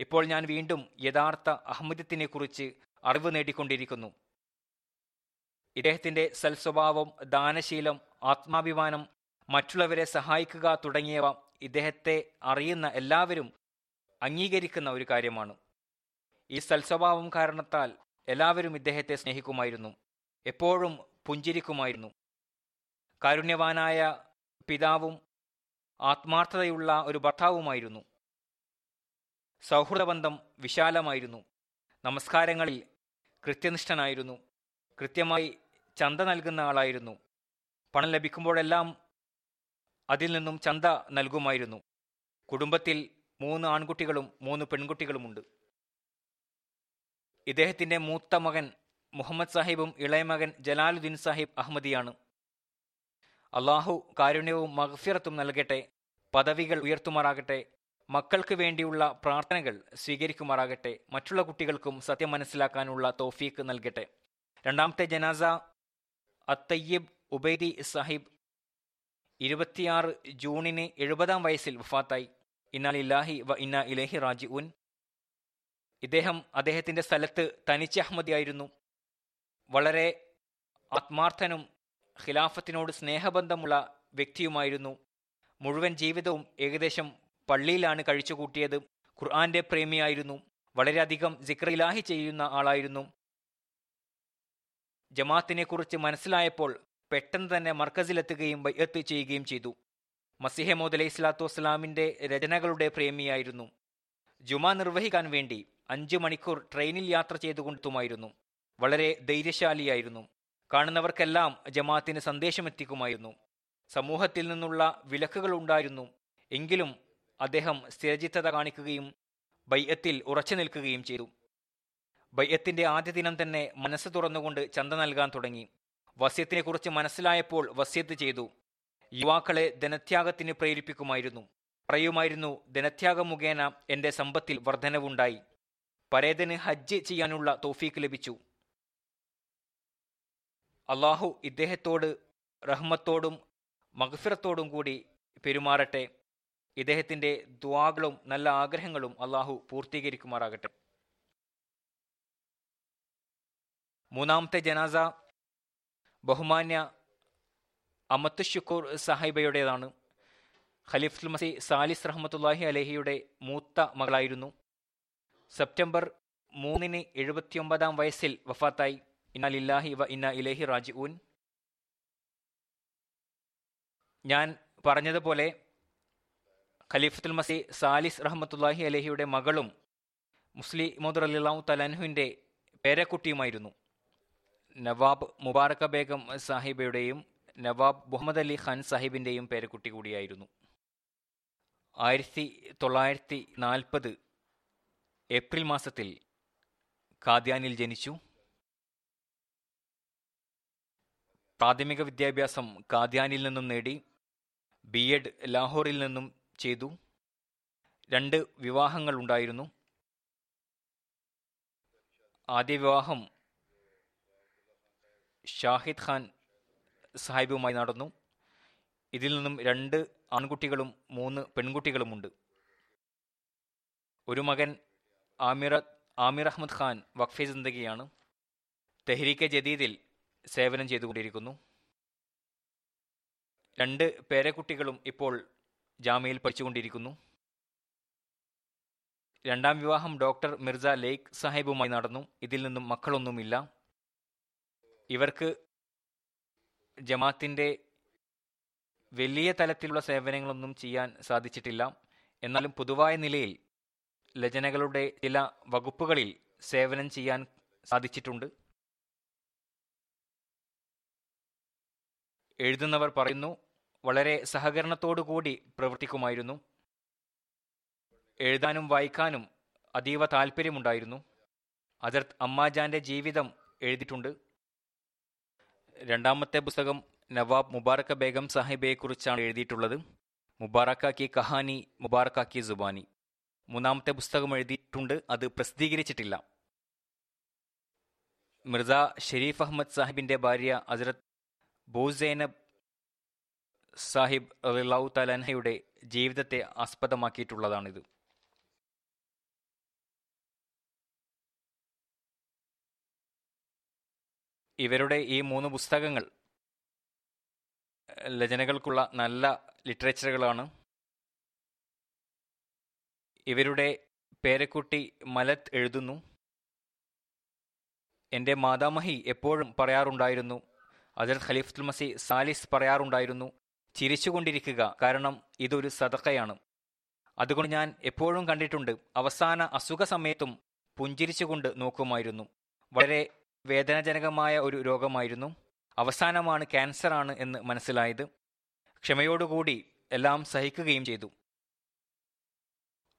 S2: ഇപ്പോൾ ഞാൻ വീണ്ടും യഥാർത്ഥ അഹമ്മദത്തിനെ കുറിച്ച് അറിവ് നേടിക്കൊണ്ടിരിക്കുന്നു. ഇദ്ദേഹത്തിന്റെ സൽസ്വഭാവം ദാനശീലം ആത്മാഭിമാനം മറ്റുള്ളവരെ സഹായിക്കുക തുടങ്ങിയവ ഇദ്ദേഹത്തെ അറിയുന്ന എല്ലാവരും അംഗീകരിക്കുന്ന ഒരു കാര്യമാണ്. ഈ സൽസ്വഭാവം കാരണത്താൽ എല്ലാവരും ഇദ്ദേഹത്തെ സ്നേഹിക്കുമായിരുന്നു. എപ്പോഴും പുഞ്ചിരിക്കുമായിരുന്നു. കാരുണ്യവാനായ പിതാവും ആത്മാർത്ഥതയുള്ള ഒരു ഭർത്താവുമായിരുന്നു. സൗഹൃദബന്ധം വിശാലമായിരുന്നു. നമസ്കാരങ്ങളിൽ കൃത്യനിഷ്ഠനായിരുന്നു. കൃത്യമായി ചന്ത നൽകുന്ന ആളായിരുന്നു. പണം ലഭിക്കുമ്പോഴെല്ലാം അതിൽ നിന്നും ചന്ത നൽകുമായിരുന്നു. കുടുംബത്തിൽ മൂന്ന് ആൺകുട്ടികളും മൂന്ന് പെൺകുട്ടികളുമുണ്ട്. ഇദ്ദേഹത്തിന്റെ മൂത്ത മകൻ മുഹമ്മദ് സാഹിബും ഇളയ മകൻ ജലാലുദ്ദീൻ സാഹിബ് അഹമ്മദിയാണ്. അള്ളാഹു കാരുണ്യവും മഹഫിറത്തും നൽകട്ടെ പദവികൾ ഉയർത്തുമാറാകട്ടെ മക്കൾക്ക് വേണ്ടിയുള്ള പ്രാർത്ഥനകൾ സ്വീകരിക്കുമാറാകട്ടെ. മറ്റുള്ള കുട്ടികൾക്കും സത്യം മനസ്സിലാക്കാനുള്ള തോഫീക്ക് നൽകട്ടെ. രണ്ടാമത്തെ ജനാസ അത്തയ്യബ് ഉബൈദി സാഹിബ് ഇരുപത്തിയാറ് ജൂണിന് എഴുപതാം വയസ്സിൽ വഫാത്തായി. ഇന്നാലില്ലാഹി വ ഇന്ന ഇലേഹി റാജി ഉൻ ഇദ്ദേഹം അദ്ദേഹത്തിന്റെ സ്ഥലത്ത് തനിച്ച് അഹമ്മദിയായിരുന്നു. വളരെ ആത്മാർത്ഥനും ഖിലാഫത്തിനോട് സ്നേഹബന്ധമുള്ള വ്യക്തിയുമായിരുന്നു. മുഴുവൻ ജീവിതവും ഏകദേശം പള്ളിയിലാണ് കഴിച്ചുകൂട്ടിയത് ഖുർആന്റെ പ്രേമിയായിരുന്നു. വളരെയധികം സിക്റിലാഹി ചെയ്യുന്ന ആളായിരുന്നു. ജമാത്തിനെ കുറിച്ച് മനസ്സിലായപ്പോൾ പെട്ടെന്ന് തന്നെ മർക്കസിലെത്തുകയും ബയ്യത്ത് ചെയ്യുകയും ചെയ്തു. മസിഹമോദ് അലൈഹി സ്വലാത്തു വസ്സലാമിന്റെ രചനകളുടെ പ്രേമിയായിരുന്നു. ജുമ നിർവഹിക്കാൻ വേണ്ടി അഞ്ചു മണിക്കൂർ ട്രെയിനിൽ യാത്ര ചെയ്തുകൊണ്ടുമായിരുന്നു. വളരെ ധൈര്യശാലിയായിരുന്നു. കാണുന്നവർക്കെല്ലാം ജമാഅത്തിന് സന്ദേശമെത്തിക്കുമായിരുന്നു. സമൂഹത്തിൽ നിന്നുള്ള വിലക്കുകൾ ഉണ്ടായിരുന്നു. എങ്കിലും അദ്ദേഹം സ്ഥിരചിത്തത കാണിക്കുകയും ബയ്യത്തിൽ ഉറച്ചു നിൽക്കുകയും ചെയ്തു. ബയ്യത്തിന്റെ ആദ്യ ദിനം തന്നെ മനസ്സ് തുറന്നുകൊണ്ട് ചന്ത നൽകാൻ തുടങ്ങി. വസ്യത്തിനെ കുറിച്ച് മനസ്സിലായപ്പോൾ വസ്യത്ത് ചെയ്തു. യുവാക്കളെ ധനത്യാഗത്തിന് പ്രേരിപ്പിക്കുമായിരുന്നു. പറയുമായിരുന്നു ധനത്യാഗം മുഖേന എന്റെ സമ്പത്തിൽ വർധനവുണ്ടായി. പരേതന് ഹജ്ജ് ചെയ്യാനുള്ള തോഫീക്ക് ലഭിച്ചു. അള്ളാഹു ഇദ്ദേഹത്തോട് റഹ്മത്തോടും മഗ്ഫിറത്തോടും കൂടി പെരുമാറട്ടെ. ഇദ്ദേഹത്തിന്റെ ദ്വാകളും നല്ല ആഗ്രഹങ്ങളും അള്ളാഹു പൂർത്തീകരിക്കുമാറാകട്ടെ. മൂന്നാമത്തെ ജനാസ ബഹുമാന്യ അമത്ത് ഷുക്കൂർ സാഹിബയുടേതാണ്. ഖലീഫുൽ മസി സാലിസ് റഹ്മത്തുല്ലാഹി അലഹിയുടെ മൂത്ത മകളായിരുന്നു. സെപ്റ്റംബർ മൂന്നിന് എഴുപത്തിയൊമ്പതാം വയസ്സിൽ വഫാത്തായി. ഇന്നലില്ലാഹി വ ഇന്ന ഇലേഹി റാജി ഞാൻ പറഞ്ഞതുപോലെ ഖലീഫത്തുൽ മസി സാലിസ് റഹ്മത്തുല്ലാഹി അലഹിയുടെ മകളും മുസ്ലി മോദർ അലിള്ളാഹു തലാൻഹുവിന്റെ പേരക്കുട്ടിയുമായിരുന്നു. നവാബ് മുബാറക്ക ബേഗം സാഹിബയുടെയും നവാബ് മുഹമ്മദ് അലി ഖാൻ സാഹിബിന്റെയും പേരക്കുട്ടി കൂടിയായിരുന്നു. ആയിരത്തി തൊള്ളായിരത്തി നാൽപ്പത് ഏപ്രിൽ മാസത്തിൽ കാദ്യാനിൽ ജനിച്ചു. പ്രാഥമിക വിദ്യാഭ്യാസം കാദ്യാനിൽ നിന്നും നേടി. ബി എഡ് ലാഹോറിൽ നിന്നും ചെയ്തു. രണ്ട് വിവാഹങ്ങൾ ഉണ്ടായിരുന്നു. ആദ്യ വിവാഹം ഷാഹിദ് ഖാൻ സാഹിബുമായി നടന്നു. ഇതിൽ നിന്നും രണ്ട് ആൺകുട്ടികളും മൂന്ന് പെൺകുട്ടികളുമുണ്ട്. ഒരു മകൻ ആമിറ ആമിർ അഹമ്മദ് ഖാൻ വഖഫെ ജിന്ദഗിയാണ് തെഹ്രീക്കെ ജദീദിൽ സേവനം ചെയ്തുകൊണ്ടിരിക്കുന്നു. രണ്ട് പേരക്കുട്ടികളും ഇപ്പോൾ ജാമ്യയിൽ പഠിച്ചുകൊണ്ടിരിക്കുന്നു. രണ്ടാം വിവാഹം ഡോക്ടർ മിർസ ലേക്ക് സാഹിബുമായി നടന്നു. ഇതിൽ നിന്നും മക്കളൊന്നുമില്ല. ഇവർക്ക് ജമാത്തിന്റെ വലിയ തലത്തിലുള്ള സേവനങ്ങളൊന്നും ചെയ്യാൻ സാധിച്ചിട്ടില്ല. എന്നാലും പൊതുവായ നിലയിൽ ലചനകളുടെ ചില വകുപ്പുകളിൽ സേവനം ചെയ്യാൻ സാധിച്ചിട്ടുണ്ട്. എഴുതുന്നവർ പറയുന്നു വളരെ സഹകരണത്തോടു കൂടി പ്രവർത്തിക്കുമായിരുന്നു. എഴുതാനും വായിക്കാനും അതീവ താല്പര്യമുണ്ടായിരുന്നു അജർത്ത് അമ്മാജാന്റെ ജീവിതം എഴുതിയിട്ടുണ്ട്. രണ്ടാമത്തെ പുസ്തകം നവാബ് മുബാറക്ക ബേഗം സാഹിബയെക്കുറിച്ചാണ് എഴുതിയിട്ടുള്ളത്. മുബാറക്ക കി കഹാനി മുബാറക്ക കി സുബാനി. മൂന്നാമത്തെ പുസ്തകം എഴുതിയിട്ടുണ്ട്. അത് പ്രസിദ്ധീകരിച്ചിട്ടില്ല. മിർസ ഷെരീഫ് അഹമ്മദ് സാഹിബിന്റെ ഭാര്യ അസരത് ബോസൈനബ് സാഹിബ് റിലാവു തലൻഹയുടെ ജീവിതത്തെ ആസ്പദമാക്കിയിട്ടുള്ളതാണിത്. ഇവരുടെ ഈ മൂന്ന് പുസ്തകങ്ങൾ രചനകൾക്കുള്ള നല്ല ലിറ്ററേച്ചറുകളാണ്. ഇവരുടെ പേരക്കുട്ടി മലത്ത് എഴുതുന്നു. എന്റെ മാതാമഹി എപ്പോഴും പറയാറുണ്ടായിരുന്നു അജർ ഖലീഫുൽ മസി സാലിസ് പറയാറുണ്ടായിരുന്നു ചിരിച്ചുകൊണ്ടിരിക്കുക. കാരണം ഇതൊരു സതക്കയാണ് അതുകൊണ്ട് ഞാൻ എപ്പോഴും കണ്ടിട്ടുണ്ട് അവസാന അസുഖ സമയത്തും പുഞ്ചിരിച്ചുകൊണ്ട് നോക്കുമായിരുന്നു. വളരെ വേദനാജനകമായ ഒരു രോഗമായിരുന്നു. അവസാനമാണ് ക്യാൻസറാണ് എന്ന് മനസ്സിലായത്. ക്ഷമയോടുകൂടി എല്ലാം സഹിക്കുകയും ചെയ്തു.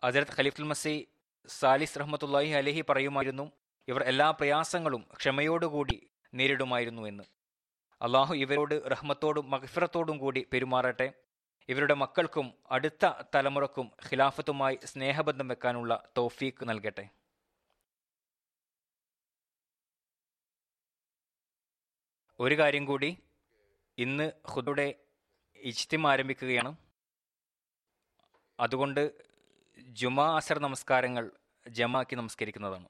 S2: അജരത് ഖലീഫുൽ മസി സാലിസ് റഹ്മത്തുല്ലാഹി അലഹി പറയുമായിരുന്നു ഇവർ എല്ലാ പ്രയാസങ്ങളും ക്ഷമയോടുകൂടി നേരിടുമായിരുന്നു എന്ന്. അള്ളാഹു ഇവരോട് റഹ്മത്തോടും മഹഫിറത്തോടും കൂടി പെരുമാറട്ടെ. ഇവരുടെ മക്കൾക്കും അടുത്ത തലമുറക്കും ഖിലാഫത്തുമായി സ്നേഹബന്ധം വെക്കാനുള്ള തോഫീക്ക് നൽകട്ടെ. ഒരു കാര്യം കൂടി ഇന്ന് ഖുദുടെ ഇജ്തിം ആരംഭിക്കുകയാണ്. അതുകൊണ്ട് ജുമാ അസർ നമസ്കാരങ്ങൾ ജമാക്കി നമസ്കരിക്കുന്നതാണ്.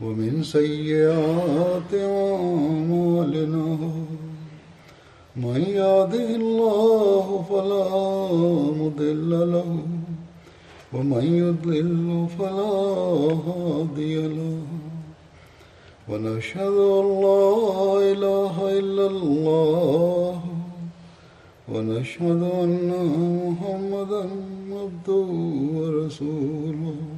S1: ومن سيئات أعمالنا من يهده الله فلا مضل له ومن يضلل فلا هادي له ونشهد أن لا إله إلا الله ونشهد أن محمدا عبده ورسوله